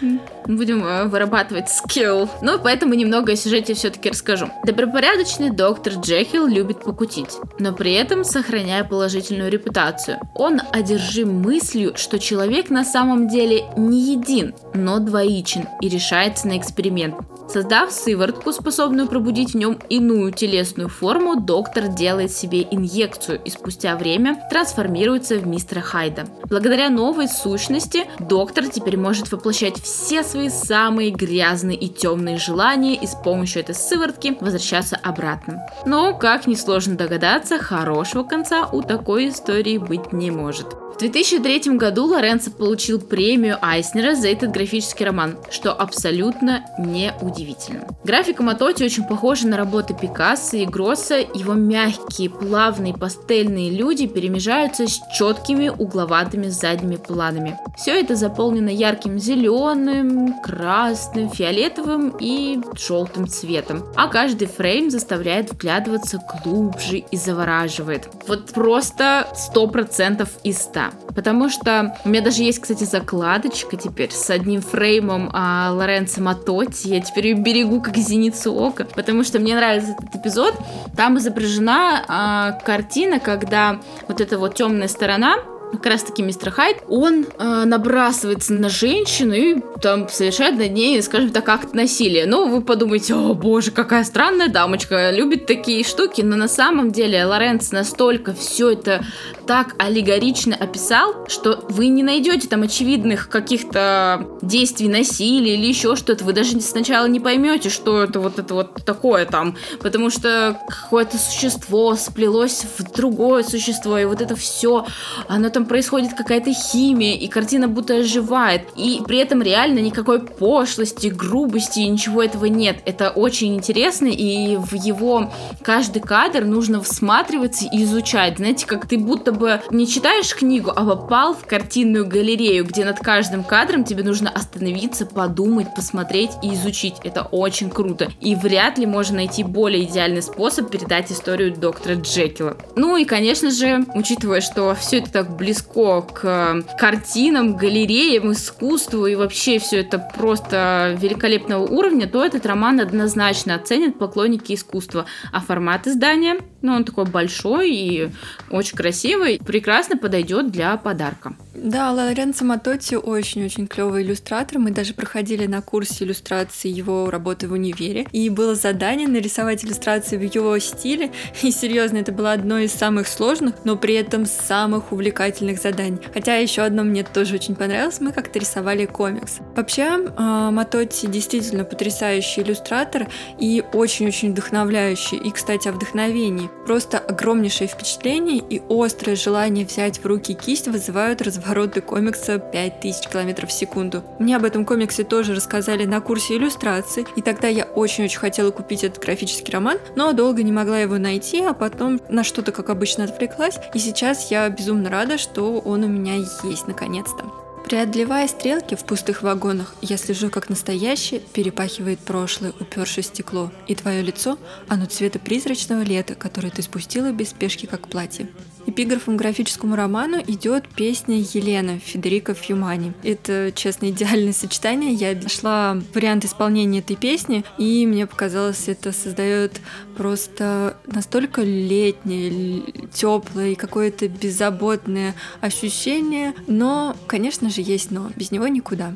Будем э, вырабатывать скилл. Ну, поэтому немного о сюжете все-таки расскажу. Добропорядочный доктор Джекил любит покутить, но при этом сохраняя положительную репутацию. Он одержим мыслью, что человек на самом деле не един, но двоичен и решается на эксперимент. Создав сыворотку, способную пробудить в нем иную телесную форму, доктор делает себе инъекцию и спустя время трансформируется в мистера Хайда. Благодаря новой сущности, доктор теперь может воплощать все свои самые грязные и темные желания и с помощью этой сыворотки возвращаться обратно. Но, как несложно догадаться, хорошего конца у такой истории быть не может. В 2003 году Лоренцо получил премию Айснера за этот графический роман, что абсолютно неудивительно. Графика Матоти очень похожа на работы Пикассо и Гросса, его мягкие, плавные, пастельные люди перемежаются с четкими угловатыми задними планами. Все это заполнено ярким зеленым, красным, фиолетовым и желтым цветом, а каждый фрейм заставляет вглядываться глубже и завораживает. Вот просто 100% из 100 потому что у меня даже есть, кстати, закладочка теперь с одним фреймом а, Лоренцо Матотти, я теперь ее берегу как зеницу ока, потому что мне нравится этот эпизод, там изображена а, картина, когда вот эта вот темная сторона как раз таки мистер Хайд, он э, набрасывается на женщину и там совершает над ней, скажем так, акт насилия. Ну, вы подумаете, о боже, какая странная дамочка, любит такие штуки, но на самом деле Лоренц настолько все это так аллегорично описал, что вы не найдете там очевидных каких-то действий насилия или еще что-то, вы даже сначала не поймете, что это вот это вот такое там, потому что какое-то существо сплелось в другое существо, и вот это все, оно там происходит какая-то химия, и картина будто оживает. И при этом реально никакой пошлости, грубости, ничего этого нет. Это очень интересно, и в его каждый кадр нужно всматриваться и изучать. Знаете, как ты будто бы не читаешь книгу, а попал в картинную галерею, где над каждым кадром тебе нужно остановиться, подумать, посмотреть и изучить. Это очень круто. И вряд ли можно найти более идеальный способ передать историю доктора Джекила. Ну и, конечно же, учитывая, что все это так близко к картинам, галереям, искусству и вообще все это просто великолепного уровня, то этот роман однозначно оценят поклонники искусства. А формат издания, ну он такой большой и очень красивый, прекрасно подойдет для подарка. Да, Лоренцо Матотти очень-очень клевый иллюстратор. Мы даже проходили на курсе иллюстрации его работы в универе. И было задание нарисовать иллюстрации в его стиле. И серьезно, это было одно из самых сложных, но при этом самых увлекательных заданий. Хотя еще одно мне тоже очень понравилось. Мы как-то рисовали комикс. Вообще, а, Матотти действительно потрясающий иллюстратор и очень-очень вдохновляющий. И, кстати, о вдохновении. Просто огромнейшее впечатление и острое желание взять в руки кисть вызывают разворот развороты комикса 5000 км в секунду. Мне об этом комиксе тоже рассказали на курсе иллюстрации, и тогда я очень-очень хотела купить этот графический роман, но долго не могла его найти, а потом на что-то, как обычно, отвлеклась, и сейчас я безумно рада, что он у меня есть наконец-то. Преодолевая стрелки в пустых вагонах, я слежу как настоящее перепахивает прошлое, упершее стекло, и твое лицо, оно цвета призрачного лета, которое ты спустила без спешки как платье. Эпиграфом графическому роману идет песня Елена Федерико Фьюмани. Это, честно, идеальное сочетание. Я нашла вариант исполнения этой песни, и мне показалось, это создает просто настолько летнее, теплое и какое-то беззаботное ощущение. Но, конечно же, есть но. Без него никуда.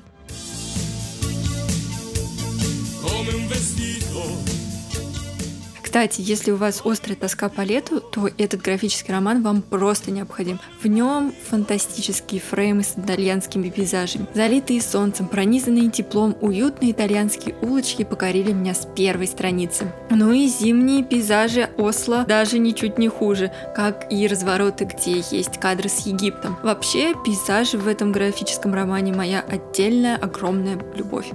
Vestito кстати, если у вас острая тоска по лету, то этот графический роман вам просто необходим. В нем фантастические фреймы с итальянскими пейзажами. Залитые солнцем, пронизанные теплом, уютные итальянские улочки покорили меня с первой страницы. Ну и зимние пейзажи Осло даже ничуть не хуже, как и развороты, где есть кадры с Египтом. Вообще, пейзажи в этом графическом романе моя отдельная огромная любовь.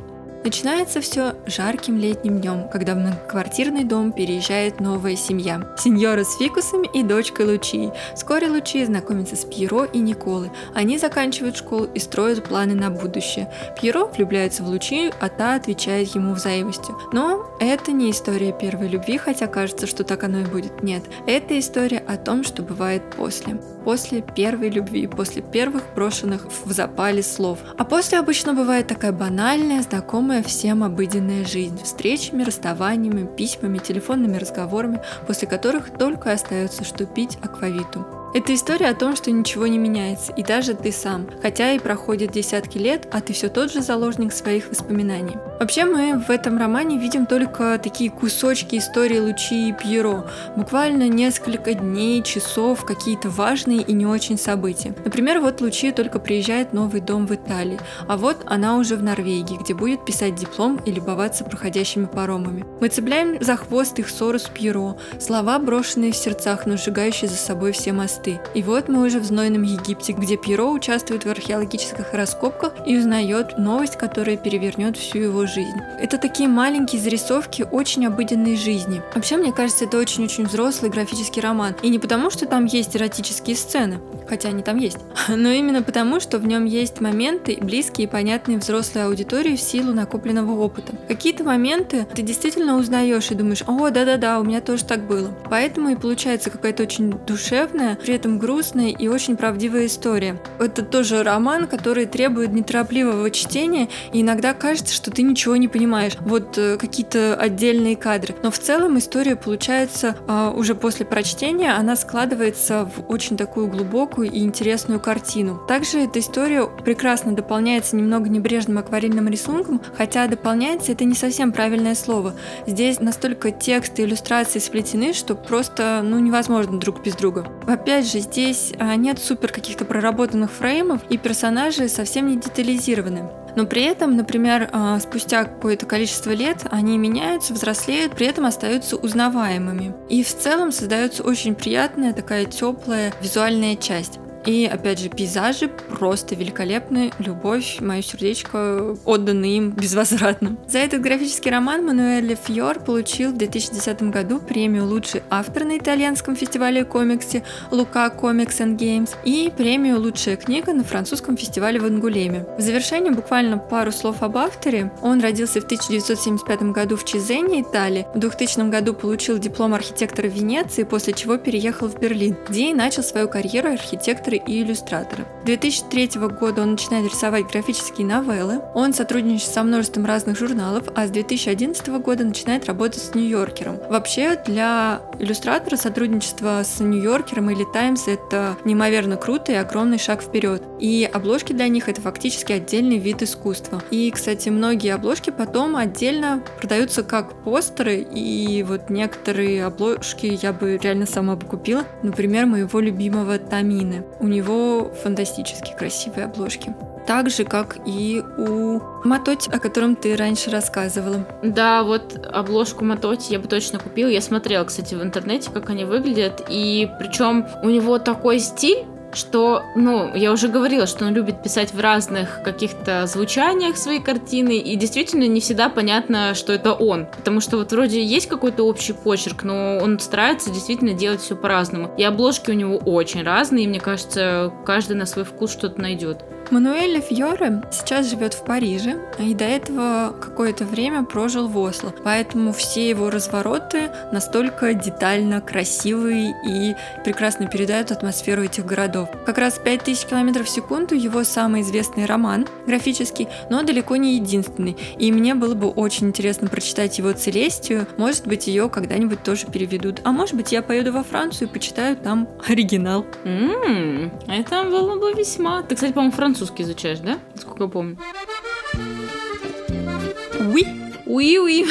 Начинается все жарким летним днем, когда в многоквартирный дом переезжает новая семья. Сеньора с фикусами и дочкой Лучи. Вскоре Лучи знакомится с Пьеро и Николы. Они заканчивают школу и строят планы на будущее. Пьеро влюбляется в Лучи, а та отвечает ему взаимностью. Но это не история первой любви, хотя кажется, что так оно и будет. Нет, это история о том, что бывает после. После первой любви, после первых брошенных в запале слов. А после обычно бывает такая банальная, знакомая всем обыденная жизнь. Встречами, расставаниями, письмами, телефонными разговорами, после которых только остается что пить аквавиту. Это история о том, что ничего не меняется, и даже ты сам, хотя и проходят десятки лет, а ты все тот же заложник своих воспоминаний. Вообще мы в этом романе видим только такие кусочки истории Лучи и Пьеро, буквально несколько дней, часов, какие-то важные и не очень события. Например, вот Лучи только приезжает в новый дом в Италии, а вот она уже в Норвегии, где будет писать диплом и любоваться проходящими паромами. Мы цепляем за хвост их ссору с Пьеро, слова, брошенные в сердцах, но сжигающие за собой все мосты мосты. И вот мы уже в знойном Египте, где Пьеро участвует в археологических раскопках и узнает новость, которая перевернет всю его жизнь. Это такие маленькие зарисовки очень обыденной жизни. Вообще, мне кажется, это очень-очень взрослый графический роман. И не потому, что там есть эротические сцены, хотя они там есть, *laughs* но именно потому, что в нем есть моменты, близкие и понятные взрослой аудитории в силу накопленного опыта. Какие-то моменты ты действительно узнаешь и думаешь, о, да-да-да, у меня тоже так было. Поэтому и получается какая-то очень душевная, при этом грустная и очень правдивая история. Это тоже роман, который требует неторопливого чтения, и иногда кажется, что ты ничего не понимаешь. Вот э, какие-то отдельные кадры. Но в целом история получается э, уже после прочтения, она складывается в очень такую глубокую и интересную картину. Также эта история прекрасно дополняется немного небрежным акварельным рисунком, хотя дополняется это не совсем правильное слово. Здесь настолько текст и иллюстрации сплетены, что просто ну, невозможно друг без друга. Опять опять же, здесь а, нет супер каких-то проработанных фреймов, и персонажи совсем не детализированы. Но при этом, например, а, спустя какое-то количество лет они меняются, взрослеют, при этом остаются узнаваемыми. И в целом создается очень приятная такая теплая визуальная часть. И, опять же, пейзажи просто великолепны. Любовь, мое сердечко отданы им безвозвратно. За этот графический роман Мануэль Фьор получил в 2010 году премию «Лучший автор» на итальянском фестивале комиксе Лука Comics and Games и премию «Лучшая книга» на французском фестивале в Ангулеме. В завершение буквально пару слов об авторе. Он родился в 1975 году в Чизене, Италии. В 2000 году получил диплом архитектора Венеции, после чего переехал в Берлин, где и начал свою карьеру архитектора иллюстратора и иллюстратора. 2003 года он начинает рисовать графические новеллы, он сотрудничает со множеством разных журналов, а с 2011 года начинает работать с Нью-Йоркером. Вообще, для иллюстратора сотрудничество с Нью-Йоркером или Таймс это неимоверно круто и огромный шаг вперед. И обложки для них это фактически отдельный вид искусства. И, кстати, многие обложки потом отдельно продаются как постеры, и вот некоторые обложки я бы реально сама бы купила. Например, моего любимого Тамины. У него фантастически красивые обложки. Так же, как и у Матоти, о котором ты раньше рассказывала. Да, вот обложку Матоти я бы точно купила. Я смотрела, кстати, в интернете, как они выглядят. И причем у него такой стиль, что, ну, я уже говорила, что он любит писать в разных каких-то звучаниях свои картины, и действительно не всегда понятно, что это он. Потому что вот вроде есть какой-то общий почерк, но он старается действительно делать все по-разному. И обложки у него очень разные, и мне кажется, каждый на свой вкус что-то найдет. Мануэль Фьоре сейчас живет в Париже, и до этого какое-то время прожил в Осло, поэтому все его развороты настолько детально красивые и прекрасно передают атмосферу этих городов. Как раз 5000 км в секунду его самый известный роман, графический, но далеко не единственный, и мне было бы очень интересно прочитать его Целестию, может быть ее когда-нибудь тоже переведут, а может быть я поеду во Францию и почитаю там оригинал. Ммм, это было бы весьма... Ты, кстати, по-моему, французский изучаешь, да? Сколько я помню. Oui. Уи-уи.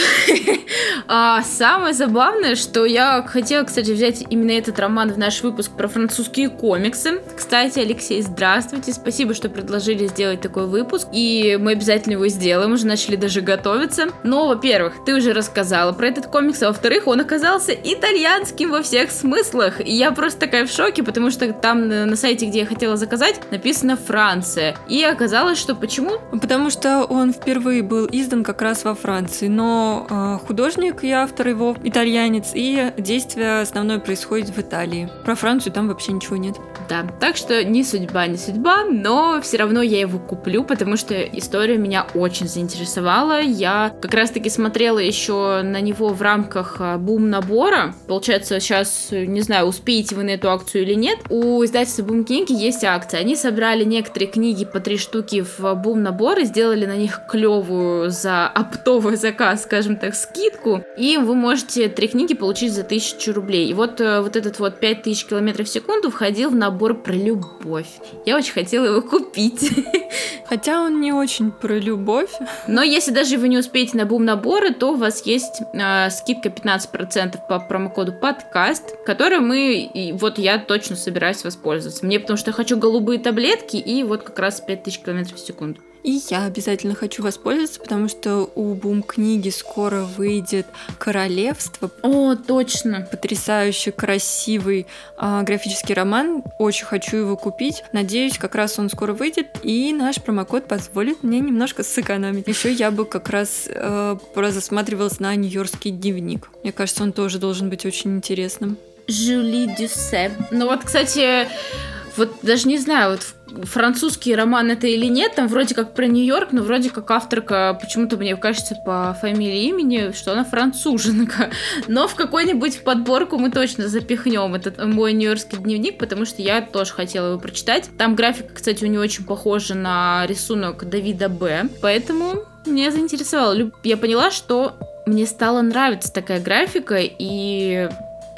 а, самое забавное, что я хотела, кстати, взять именно этот роман в наш выпуск про французские комиксы. Кстати, Алексей, здравствуйте. Спасибо, что предложили сделать такой выпуск. И мы обязательно его сделаем. Уже начали даже готовиться. Но, во-первых, ты уже рассказала про этот комикс, а во-вторых, он оказался итальянским во всех смыслах. И я просто такая в шоке, потому что там на сайте, где я хотела заказать, написано Франция. И оказалось, что почему? Потому что он впервые был издан как раз во Франции, но э, художник и автор его итальянец, и действие основное происходит в Италии. Про Францию там вообще ничего нет. Да, так что не судьба, не судьба, но все равно я его куплю, потому что история меня очень заинтересовала. Я как раз-таки смотрела еще на него в рамках а, бум набора. Получается, сейчас, не знаю, успеете вы на эту акцию или нет. У издательства Бум книги есть акция. Они собрали некоторые книги по три штуки в бум набор и сделали на них клевую за оптовый заказ, скажем так, скидку. И вы можете три книги получить за тысячу рублей. И вот, э, вот этот вот 5000 километров в секунду входил в набор про любовь. Я очень хотела его купить. *laughs* Хотя он не очень про любовь. Но если даже вы не успеете на бум наборы, то у вас есть э, скидка 15% по промокоду подкаст, который мы, и вот я точно собираюсь воспользоваться. Мне потому что я хочу голубые таблетки и вот как раз 5000 км в секунду. И я обязательно хочу воспользоваться, потому что у Бум книги скоро выйдет Королевство. О, точно. Потрясающе красивый а, графический роман. Очень хочу его купить. Надеюсь, как раз он скоро выйдет, и наш промокод позволит мне немножко сэкономить. Еще я бы как раз э, засматривалась на Нью-Йоркский дневник. Мне кажется, он тоже должен быть очень интересным. Жюли Дюссе. Ну вот, кстати, вот даже не знаю, вот французский роман это или нет, там вроде как про Нью-Йорк, но вроде как авторка, почему-то мне кажется по фамилии имени, что она француженка. *laughs* Но в какой-нибудь подборку мы точно запихнем этот мой нью-йоркский дневник, потому что я тоже хотела его прочитать. Там графика, кстати, у нее очень похожа на рисунок Давида Б. Поэтому меня заинтересовало. Я поняла, что мне стала нравиться такая графика, и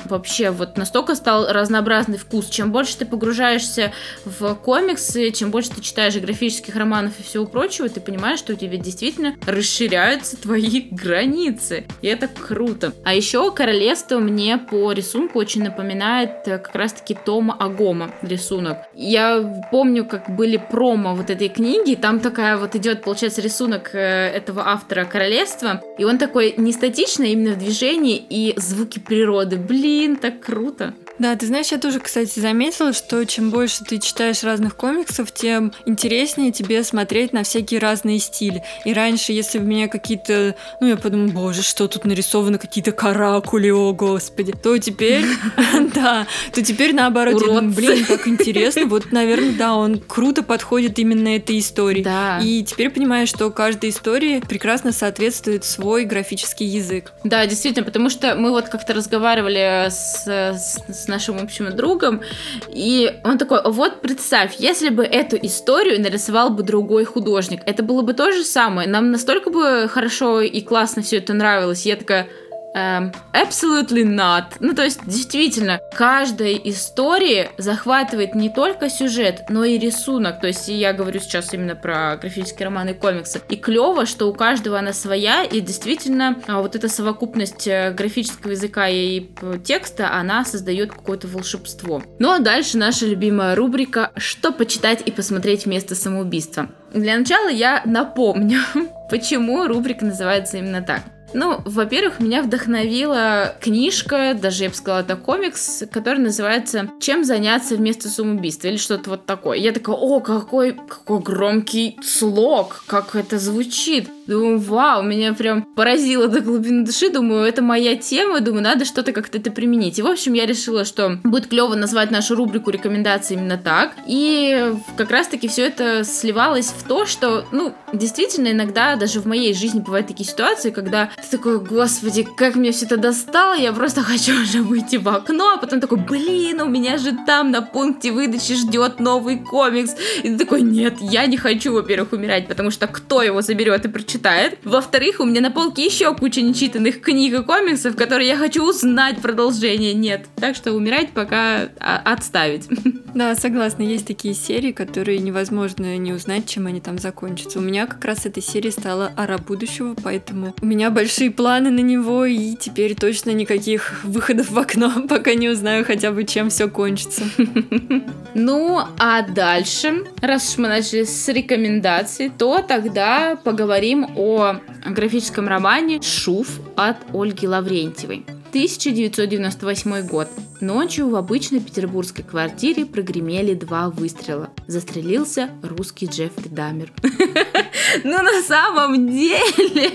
вообще вот настолько стал разнообразный вкус. Чем больше ты погружаешься в комиксы, чем больше ты читаешь графических романов и всего прочего, ты понимаешь, что у тебя действительно расширяются твои *laughs* границы. И это круто. А еще Королевство мне по рисунку очень напоминает э, как раз-таки Тома Агома рисунок. Я помню, как были промо вот этой книги, там такая вот идет, получается, рисунок э, этого автора Королевства, и он такой не статичный, а именно в движении и звуки природы. Блин, Блин, так круто. Да, ты знаешь, я тоже, кстати, заметила, что чем больше ты читаешь разных комиксов, тем интереснее тебе смотреть на всякие разные стили. И раньше, если бы меня какие-то, ну, я подумала, боже, что тут нарисовано, какие-то каракули, о господи, то теперь, *laughs* *laughs* да, то теперь наоборот, блин, как интересно, вот, наверное, да, он круто подходит именно этой истории. Да. И теперь понимаешь, что каждой истории прекрасно соответствует свой графический язык. Да, действительно, потому что мы вот как-то разговаривали с, с нашим общим другом, и он такой, вот представь, если бы эту историю нарисовал бы другой художник, это было бы то же самое, нам настолько бы хорошо и классно все это нравилось, я такая, Um, absolutely not. Ну, то есть, действительно, каждая история захватывает не только сюжет, но и рисунок. То есть, я говорю сейчас именно про графические романы и комиксы. И клево, что у каждого она своя, и действительно, а, вот эта совокупность э, графического языка и текста, она создает какое-то волшебство. Ну, а дальше наша любимая рубрика «Что почитать и посмотреть вместо самоубийства». Для начала я напомню, *laughs* почему рубрика называется именно так. Ну, во-первых, меня вдохновила книжка, даже я бы сказала, это комикс, который называется «Чем заняться вместо самоубийства» или что-то вот такое. Я такая, о, какой, какой громкий слог, как это звучит. Думаю, вау, меня прям поразило до глубины души. Думаю, это моя тема. Думаю, надо что-то как-то это применить. И, в общем, я решила, что будет клево назвать нашу рубрику рекомендаций именно так. И как раз-таки все это сливалось в то, что, ну, действительно, иногда даже в моей жизни бывают такие ситуации, когда ты такой, господи, как мне все это достало, я просто хочу уже выйти в окно, а потом такой, блин, у меня же там на пункте выдачи ждет новый комикс. И ты такой, нет, я не хочу, во-первых, умирать, потому что кто его заберет и прочитает читает. Во-вторых, у меня на полке еще куча нечитанных книг и комиксов, которые я хочу узнать продолжение. Нет. Так что умирать пока а, отставить. *laughs* Да, согласна. Есть такие серии, которые невозможно не узнать, чем они там закончатся. У меня как раз эта серия стала «Ара будущего», поэтому у меня большие планы на него, и теперь точно никаких выходов в окно, *laughs* пока не узнаю хотя бы, чем все кончится. *laughs* Ну, а дальше, раз уж мы начали с рекомендаций, то тогда поговорим о графическом романе «Шуф» от Ольги Лаврентьевой. 1998 год. Ночью в обычной петербургской квартире прогремели два выстрела. Застрелился русский Джеффри Дамер. *laughs* Ну, на самом деле...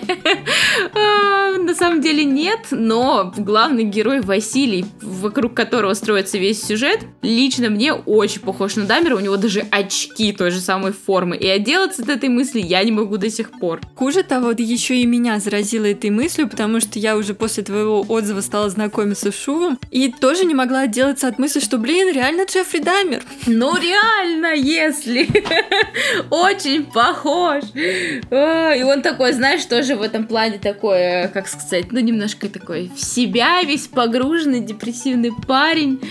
А, *laughs* на самом деле нет, но главный герой Василий, вокруг которого строится весь сюжет, лично мне очень похож на Дамера. У него даже очки той же самой формы. И отделаться от этой мысли я не могу до сих пор. Хуже того, еще и меня заразило этой мыслью, потому что я уже после твоего отзыва стала знакомиться с Шувом, и тоже не могла отделаться от мысли, что, блин, реально Джеффри Дамер. Ну, реально, если. *laughs* Очень похож. И он такой, знаешь, тоже в этом плане такой, э, как сказать, ну, немножко такой в себя весь погруженный, депрессивный парень.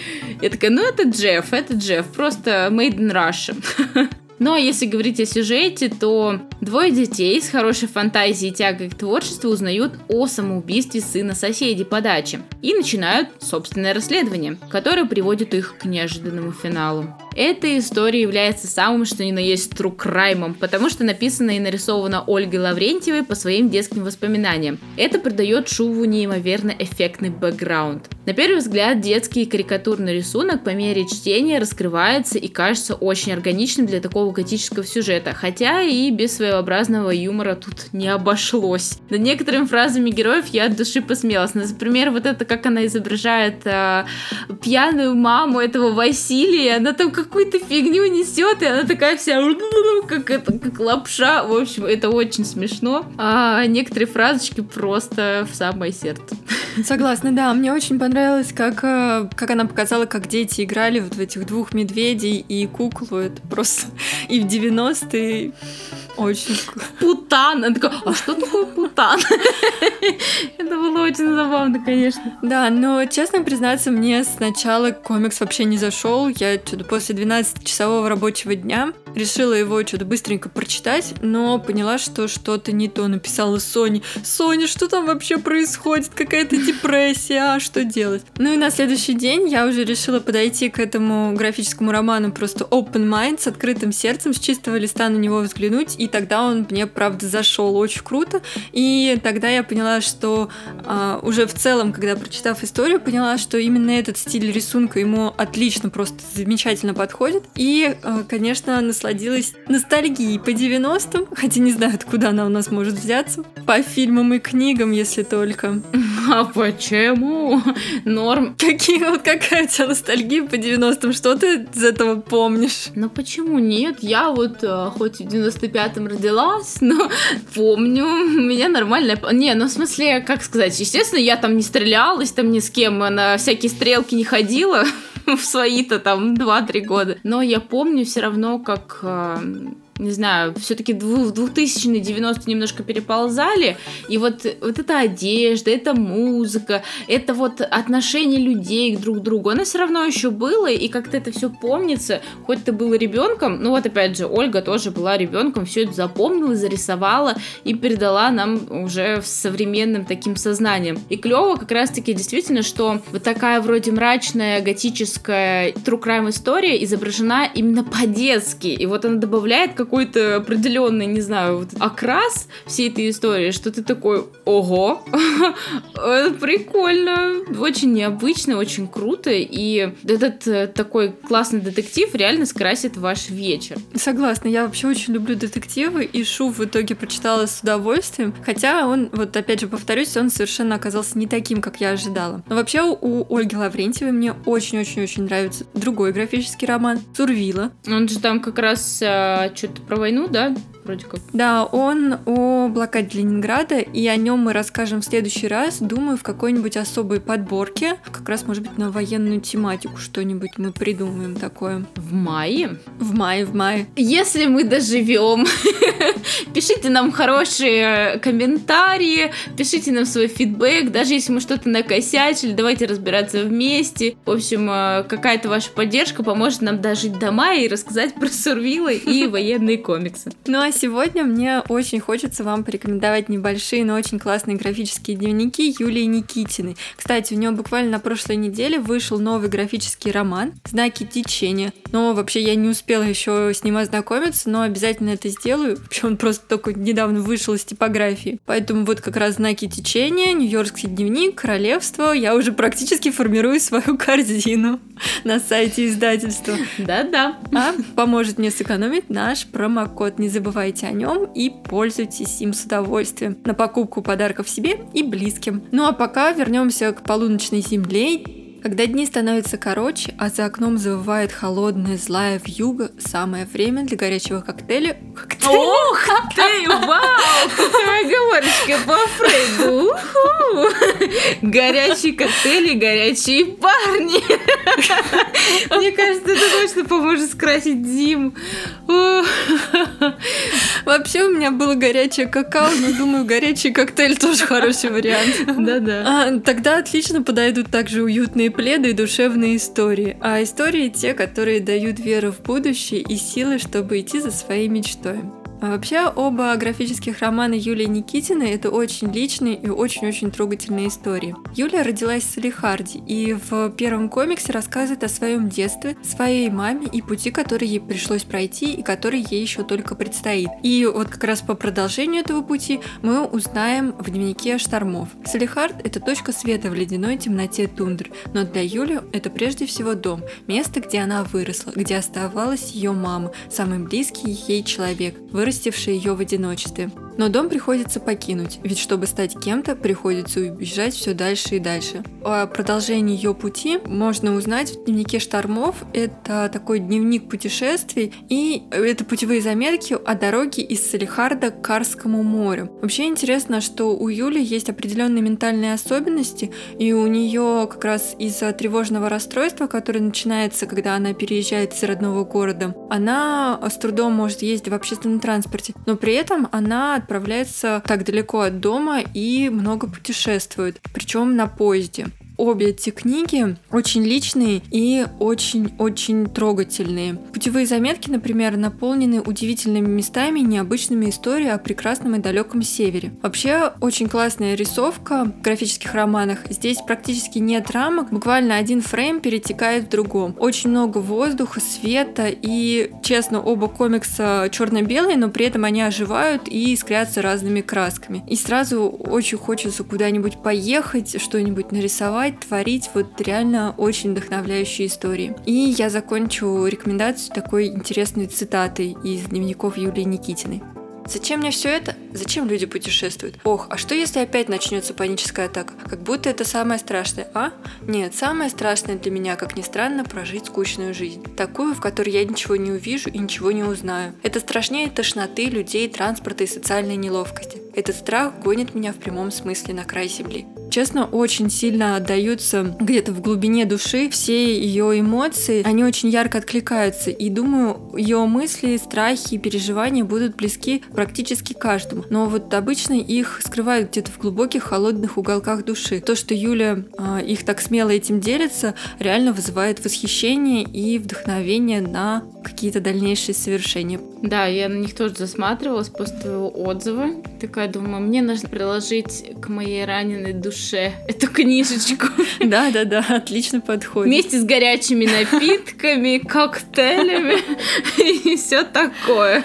Я такая, ну, это Джефф, это Джефф, просто made in Russia. *laughs* Ну а если говорить о сюжете, то двое детей с хорошей фантазией и тягой к творчеству узнают о самоубийстве сына соседей по даче и начинают собственное расследование, которое приводит их к неожиданному финалу. Эта история является самым что ни на есть crime, потому что написана и нарисована Ольгой Лаврентьевой по своим детским воспоминаниям. Это придает Шуву неимоверно эффектный бэкграунд. На первый взгляд, детский карикатурный рисунок по мере чтения раскрывается и кажется очень органичным для такого готического сюжета, хотя и без своеобразного юмора тут не обошлось. Над некоторыми фразами героев я от души посмеялась. Например, вот это, как она изображает э, пьяную маму этого Василия, она там какую-то фигню несет, и она такая вся *laughs* как, это, как лапша. В общем, это очень смешно. А некоторые фразочки просто в самое сердце. Согласна, да. Мне очень понравилось, как, э, как она показала, как дети играли вот в этих двух медведей и куклу. Это просто *laughs* и в 90-е очень. Путан. Она такая, а что такое путан? *laughs* Это было очень забавно, конечно. Да, но, честно признаться, мне сначала комикс вообще не зашел. Я что-то после 12-часового рабочего дня решила его что-то быстренько прочитать, но поняла, что что-то не то написала Соня. Соня, что там вообще происходит? Какая-то депрессия, а что делать? Ну и на следующий день я уже решила подойти к этому графическому роману просто open mind, с открытым сердцем, с чистого листа на него взглянуть и тогда он мне, правда, зашел очень круто. И тогда я поняла, что а, уже в целом, когда прочитав историю, поняла, что именно этот стиль рисунка ему отлично, просто замечательно подходит. И, а, конечно, насладилась ностальгией по 90-м, хотя не знаю, откуда она у нас может взяться. По фильмам и книгам, если только. *laughs* А почему? Норм. Какие вот какая у тебя ностальгия по 90-м? Что ты из этого помнишь? Ну почему нет? Я вот э, хоть в 95-м родилась, но *laughs* помню, у меня нормальная... Не, ну в смысле, как сказать, естественно, я там не стрелялась, там ни с кем, на всякие стрелки не ходила *laughs* в свои-то там 2-3 года. Но я помню все равно, как э, не знаю, все-таки в 2000-е, 90 немножко переползали, и вот, вот эта одежда, эта музыка, это вот отношение людей друг к другу, оно все равно еще было, и как-то это все помнится, хоть ты был ребенком, ну вот опять же, Ольга тоже была ребенком, все это запомнила, зарисовала и передала нам уже с современным таким сознанием. И клево как раз-таки действительно, что вот такая вроде мрачная, готическая true crime история изображена именно по-детски, и вот она добавляет как какой-то определенный, не знаю, вот окрас всей этой истории, что ты такой, ого, *laughs* прикольно, очень необычно, очень круто, и этот э, такой классный детектив реально скрасит ваш вечер. Согласна, я вообще очень люблю детективы, и Шу в итоге прочитала с удовольствием, хотя он, вот опять же повторюсь, он совершенно оказался не таким, как я ожидала. Но вообще у Ольги Лаврентьевой мне очень-очень-очень нравится другой графический роман «Сурвила». Он же там как раз а, что-то про войну, да? Вроде как. Да, он о блокаде Ленинграда, и о нем мы расскажем в следующий раз, думаю, в какой-нибудь особой подборке, как раз, может быть, на военную тематику что-нибудь мы придумаем такое. В мае? В мае, в мае. Если мы доживем, *laughs* пишите нам хорошие комментарии, пишите нам свой фидбэк, даже если мы что-то накосячили, давайте разбираться вместе. В общем, э, какая-то ваша поддержка поможет нам дожить до мая и рассказать про Сурвилы и *laughs* военные комиксы. Ну а сегодня мне очень хочется вам порекомендовать небольшие, но очень классные графические дневники Юлии Никитиной. Кстати, у нее буквально на прошлой неделе вышел новый графический роман «Знаки течения». Но вообще я не успела еще с ним ознакомиться, но обязательно это сделаю. Вообще он просто только недавно вышел из типографии. Поэтому вот как раз «Знаки течения», «Нью-Йоркский дневник», «Королевство». Я уже практически формирую свою корзину на сайте издательства. Да-да. А поможет мне сэкономить наш промокод. Не забывайте о нем и пользуйтесь им с удовольствием на покупку подарков себе и близким. Ну а пока вернемся к полуночной земле когда дни становятся короче, а за окном завывает холодная злая вьюга, самое время для горячего коктейля... коктейля. Ух ты, вау! Оговорочка по Фрейду! Горячие коктейли, горячие парни! Мне кажется, это точно поможет скрасить зиму. Вообще у меня было горячее какао, но думаю, горячий коктейль тоже хороший вариант. Да-да. А, тогда отлично подойдут также уютные пледы и душевные истории. А истории те, которые дают веру в будущее и силы, чтобы идти за своей мечтой. А вообще, оба графических романа Юлии Никитиной – это очень личные и очень-очень трогательные истории. Юлия родилась в Салихарде и в первом комиксе рассказывает о своем детстве, своей маме и пути, который ей пришлось пройти и который ей еще только предстоит. И вот как раз по продолжению этого пути мы узнаем в дневнике штормов. Салихард – это точка света в ледяной темноте тундры, но для Юли это прежде всего дом, место, где она выросла, где оставалась ее мама, самый близкий ей человек, вырастивший ее в одиночестве. Но дом приходится покинуть, ведь чтобы стать кем-то, приходится убежать все дальше и дальше. О продолжении ее пути можно узнать в дневнике штормов. Это такой дневник путешествий, и это путевые заметки о дороге из Салихарда к Карскому морю. Вообще интересно, что у Юли есть определенные ментальные особенности, и у нее как раз из-за тревожного расстройства, которое начинается, когда она переезжает из родного города, она с трудом может ездить в общественном транспорте, но при этом она отправляется так далеко от дома и много путешествует, причем на поезде обе эти книги очень личные и очень-очень трогательные. Путевые заметки, например, наполнены удивительными местами необычными историями о прекрасном и далеком севере. Вообще, очень классная рисовка в графических романах. Здесь практически нет рамок, буквально один фрейм перетекает в другом. Очень много воздуха, света и, честно, оба комикса черно-белые, но при этом они оживают и искрятся разными красками. И сразу очень хочется куда-нибудь поехать, что-нибудь нарисовать, рисовать, творить вот реально очень вдохновляющие истории. И я закончу рекомендацию такой интересной цитатой из дневников Юлии Никитиной. Зачем мне все это? Зачем люди путешествуют? Ох, а что если опять начнется паническая атака? Как будто это самое страшное, а? Нет, самое страшное для меня, как ни странно, прожить скучную жизнь. Такую, в которой я ничего не увижу и ничего не узнаю. Это страшнее тошноты, людей, транспорта и социальной неловкости. Этот страх гонит меня в прямом смысле на край земли. Честно, очень сильно отдаются где-то в глубине души все ее эмоции. Они очень ярко откликаются. И думаю, ее мысли, страхи и переживания будут близки практически каждому. Но вот обычно их скрывают где-то в глубоких холодных уголках души. То, что Юля э, их так смело этим делится, реально вызывает восхищение и вдохновение на какие-то дальнейшие совершения. Да, я на них тоже засматривалась после твоего отзыва. Такая думаю, мне нужно приложить к моей раненой душе эту книжечку. *laughs* Да-да-да, отлично подходит. Вместе с горячими напитками, *laughs* коктейлями *laughs* и все такое.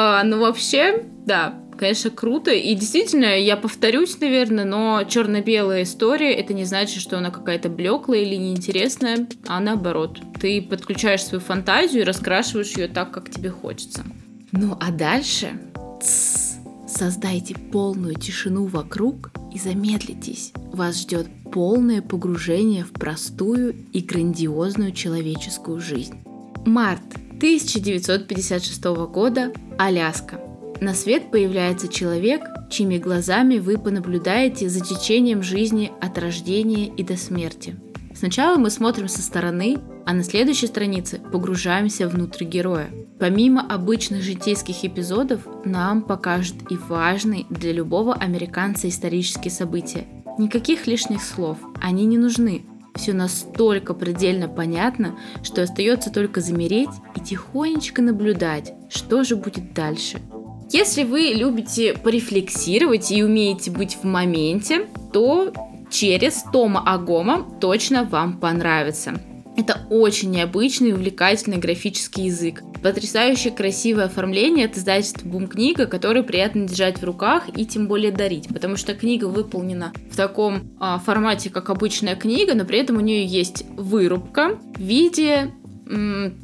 А, ну вообще, да, конечно, круто. И действительно, я повторюсь, наверное, но черно-белая история это не значит, что она какая-то блеклая или неинтересная, а наоборот. Ты подключаешь свою фантазию и раскрашиваешь ее так, как тебе хочется. Ну а дальше создайте полную тишину вокруг и замедлитесь. Вас ждет полное погружение в простую и грандиозную человеческую жизнь. Март 1956 года Аляска. На свет появляется человек, чьими глазами вы понаблюдаете за течением жизни от рождения и до смерти. Сначала мы смотрим со стороны, а на следующей странице погружаемся внутрь героя. Помимо обычных житейских эпизодов, нам покажут и важные для любого американца исторические события. Никаких лишних слов, они не нужны. Все настолько предельно понятно, что остается только замереть и тихонечко наблюдать, что же будет дальше. Если вы любите порефлексировать и умеете быть в моменте, то через Тома Агома точно вам понравится. Это очень необычный и увлекательный графический язык. Потрясающе красивое оформление от издательства Бум Книга, который приятно держать в руках и тем более дарить, потому что книга выполнена в таком а, формате, как обычная книга, но при этом у нее есть вырубка в виде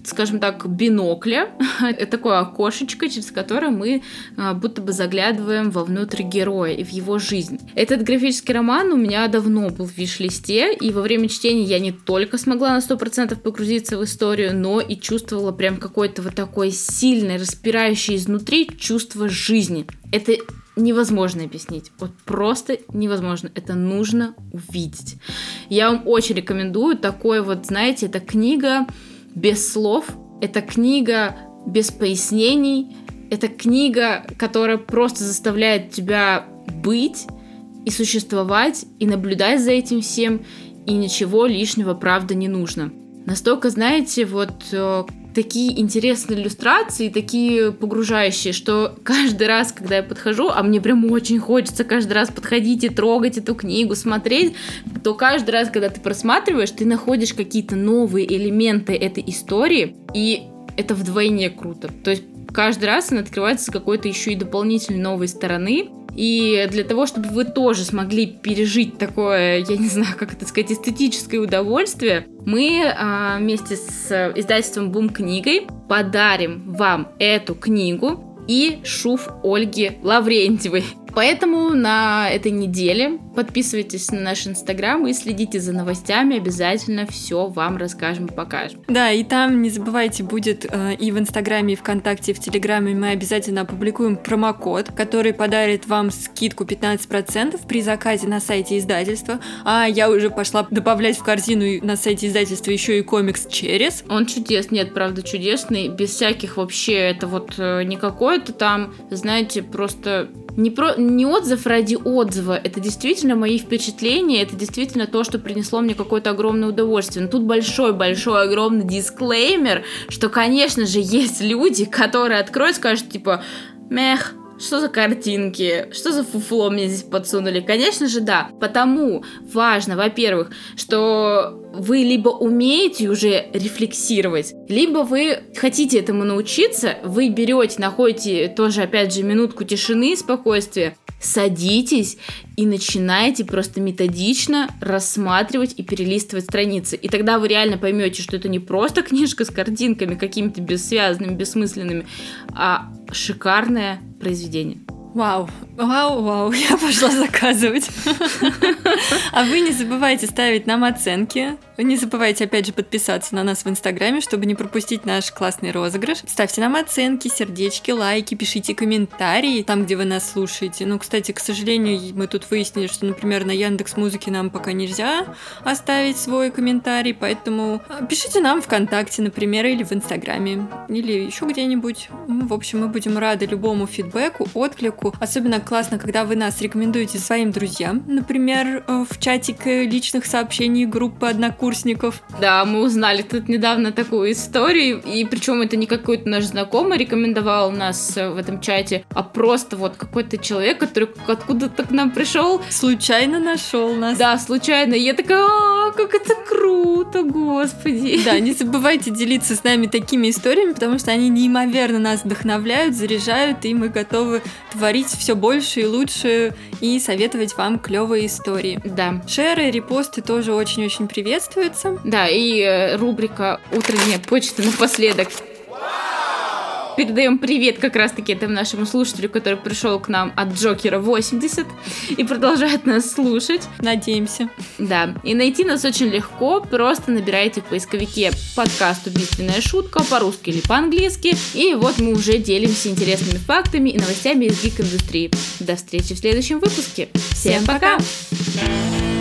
скажем так, бинокля, *laughs* такое окошечко, через которое мы а, будто бы заглядываем вовнутрь героя и в его жизнь. Этот графический роман у меня давно был в виш-листе, и во время чтения я не только смогла на 100% погрузиться в историю, но и чувствовала прям какое-то вот такое сильное, распирающее изнутри чувство жизни. Это невозможно объяснить. Вот просто невозможно. Это нужно увидеть. Я вам очень рекомендую такой вот, знаете, это книга без слов. Это книга без пояснений. Это книга, которая просто заставляет тебя быть и существовать, и наблюдать за этим всем, и ничего лишнего, правда, не нужно. Настолько, знаете, вот э, такие интересные иллюстрации, такие погружающие, что каждый раз, когда я подхожу, а мне прям очень хочется каждый раз подходить и трогать эту книгу, смотреть, то каждый раз, когда ты просматриваешь, ты находишь какие-то новые элементы этой истории, и это вдвойне круто. То есть каждый раз она открывается с какой-то еще и дополнительной новой стороны, и для того, чтобы вы тоже смогли пережить такое, я не знаю, как это сказать, эстетическое удовольствие, мы а, вместе с издательством Бум книгой подарим вам эту книгу и шуф Ольги Лаврентьевой. Поэтому на этой неделе подписывайтесь на наш инстаграм и следите за новостями, обязательно все вам расскажем, покажем. Да, и там не забывайте, будет э, и в инстаграме, и вконтакте, и в телеграме мы обязательно опубликуем промокод, который подарит вам скидку 15% при заказе на сайте издательства. А я уже пошла добавлять в корзину на сайте издательства еще и комикс через. Он чудесный, нет, правда чудесный, без всяких вообще, это вот э, не какое-то там, знаете, просто не, про, не отзыв ради отзыва, это действительно мои впечатления, это действительно то, что принесло мне какое-то огромное удовольствие. Но тут большой-большой огромный дисклеймер, что, конечно же, есть люди, которые откроют, скажут, типа, мех, что за картинки? Что за фуфло мне здесь подсунули? Конечно же, да. Потому важно, во-первых, что вы либо умеете уже рефлексировать, либо вы хотите этому научиться, вы берете, находите тоже, опять же, минутку тишины, спокойствия, садитесь и начинаете просто методично рассматривать и перелистывать страницы. И тогда вы реально поймете, что это не просто книжка с картинками какими-то бессвязными, бессмысленными, а шикарное произведение. Вау, вау, вау, *laughs* я пошла заказывать. А вы не забывайте ставить нам оценки. Не забывайте, опять же, подписаться на нас в Инстаграме, чтобы не пропустить наш классный розыгрыш. Ставьте нам оценки, сердечки, лайки, пишите комментарии там, где вы нас слушаете. Ну, кстати, к сожалению, мы тут выяснили, что, например, на Яндекс Музыке нам пока нельзя оставить свой комментарий, поэтому а, пишите нам ВКонтакте, например, или в Инстаграме, или еще где-нибудь. В общем, мы будем рады любому фидбэку, отклику, ссылку. Особенно классно, когда вы нас рекомендуете своим друзьям, например, э, в чатик личных сообщений группы однокурсников. Да, мы узнали тут недавно такую историю, и причем это не какой-то наш знакомый рекомендовал нас э, в этом чате, а просто вот какой-то человек, который откуда-то к нам пришел. Случайно нашел нас. Да, случайно. И я такая, а, как это круто, господи. Да, не забывайте делиться с нами такими историями, потому что они неимоверно нас вдохновляют, заряжают, и мы готовы творить творить все больше и лучше и советовать вам клевые истории. Да. Шеры, репосты тоже очень-очень приветствуются. Да, и э, рубрика «Утренняя почта» напоследок. Передаем привет как раз-таки этому нашему слушателю, который пришел к нам от Джокера 80 и продолжает нас слушать. Надеемся. Да, и найти нас очень легко, просто набирайте в поисковике подкаст «Убийственная шутка» по-русски или по-английски, и вот мы уже делимся интересными фактами и новостями из гик-индустрии. До встречи в следующем выпуске. Всем, Всем пока! пока!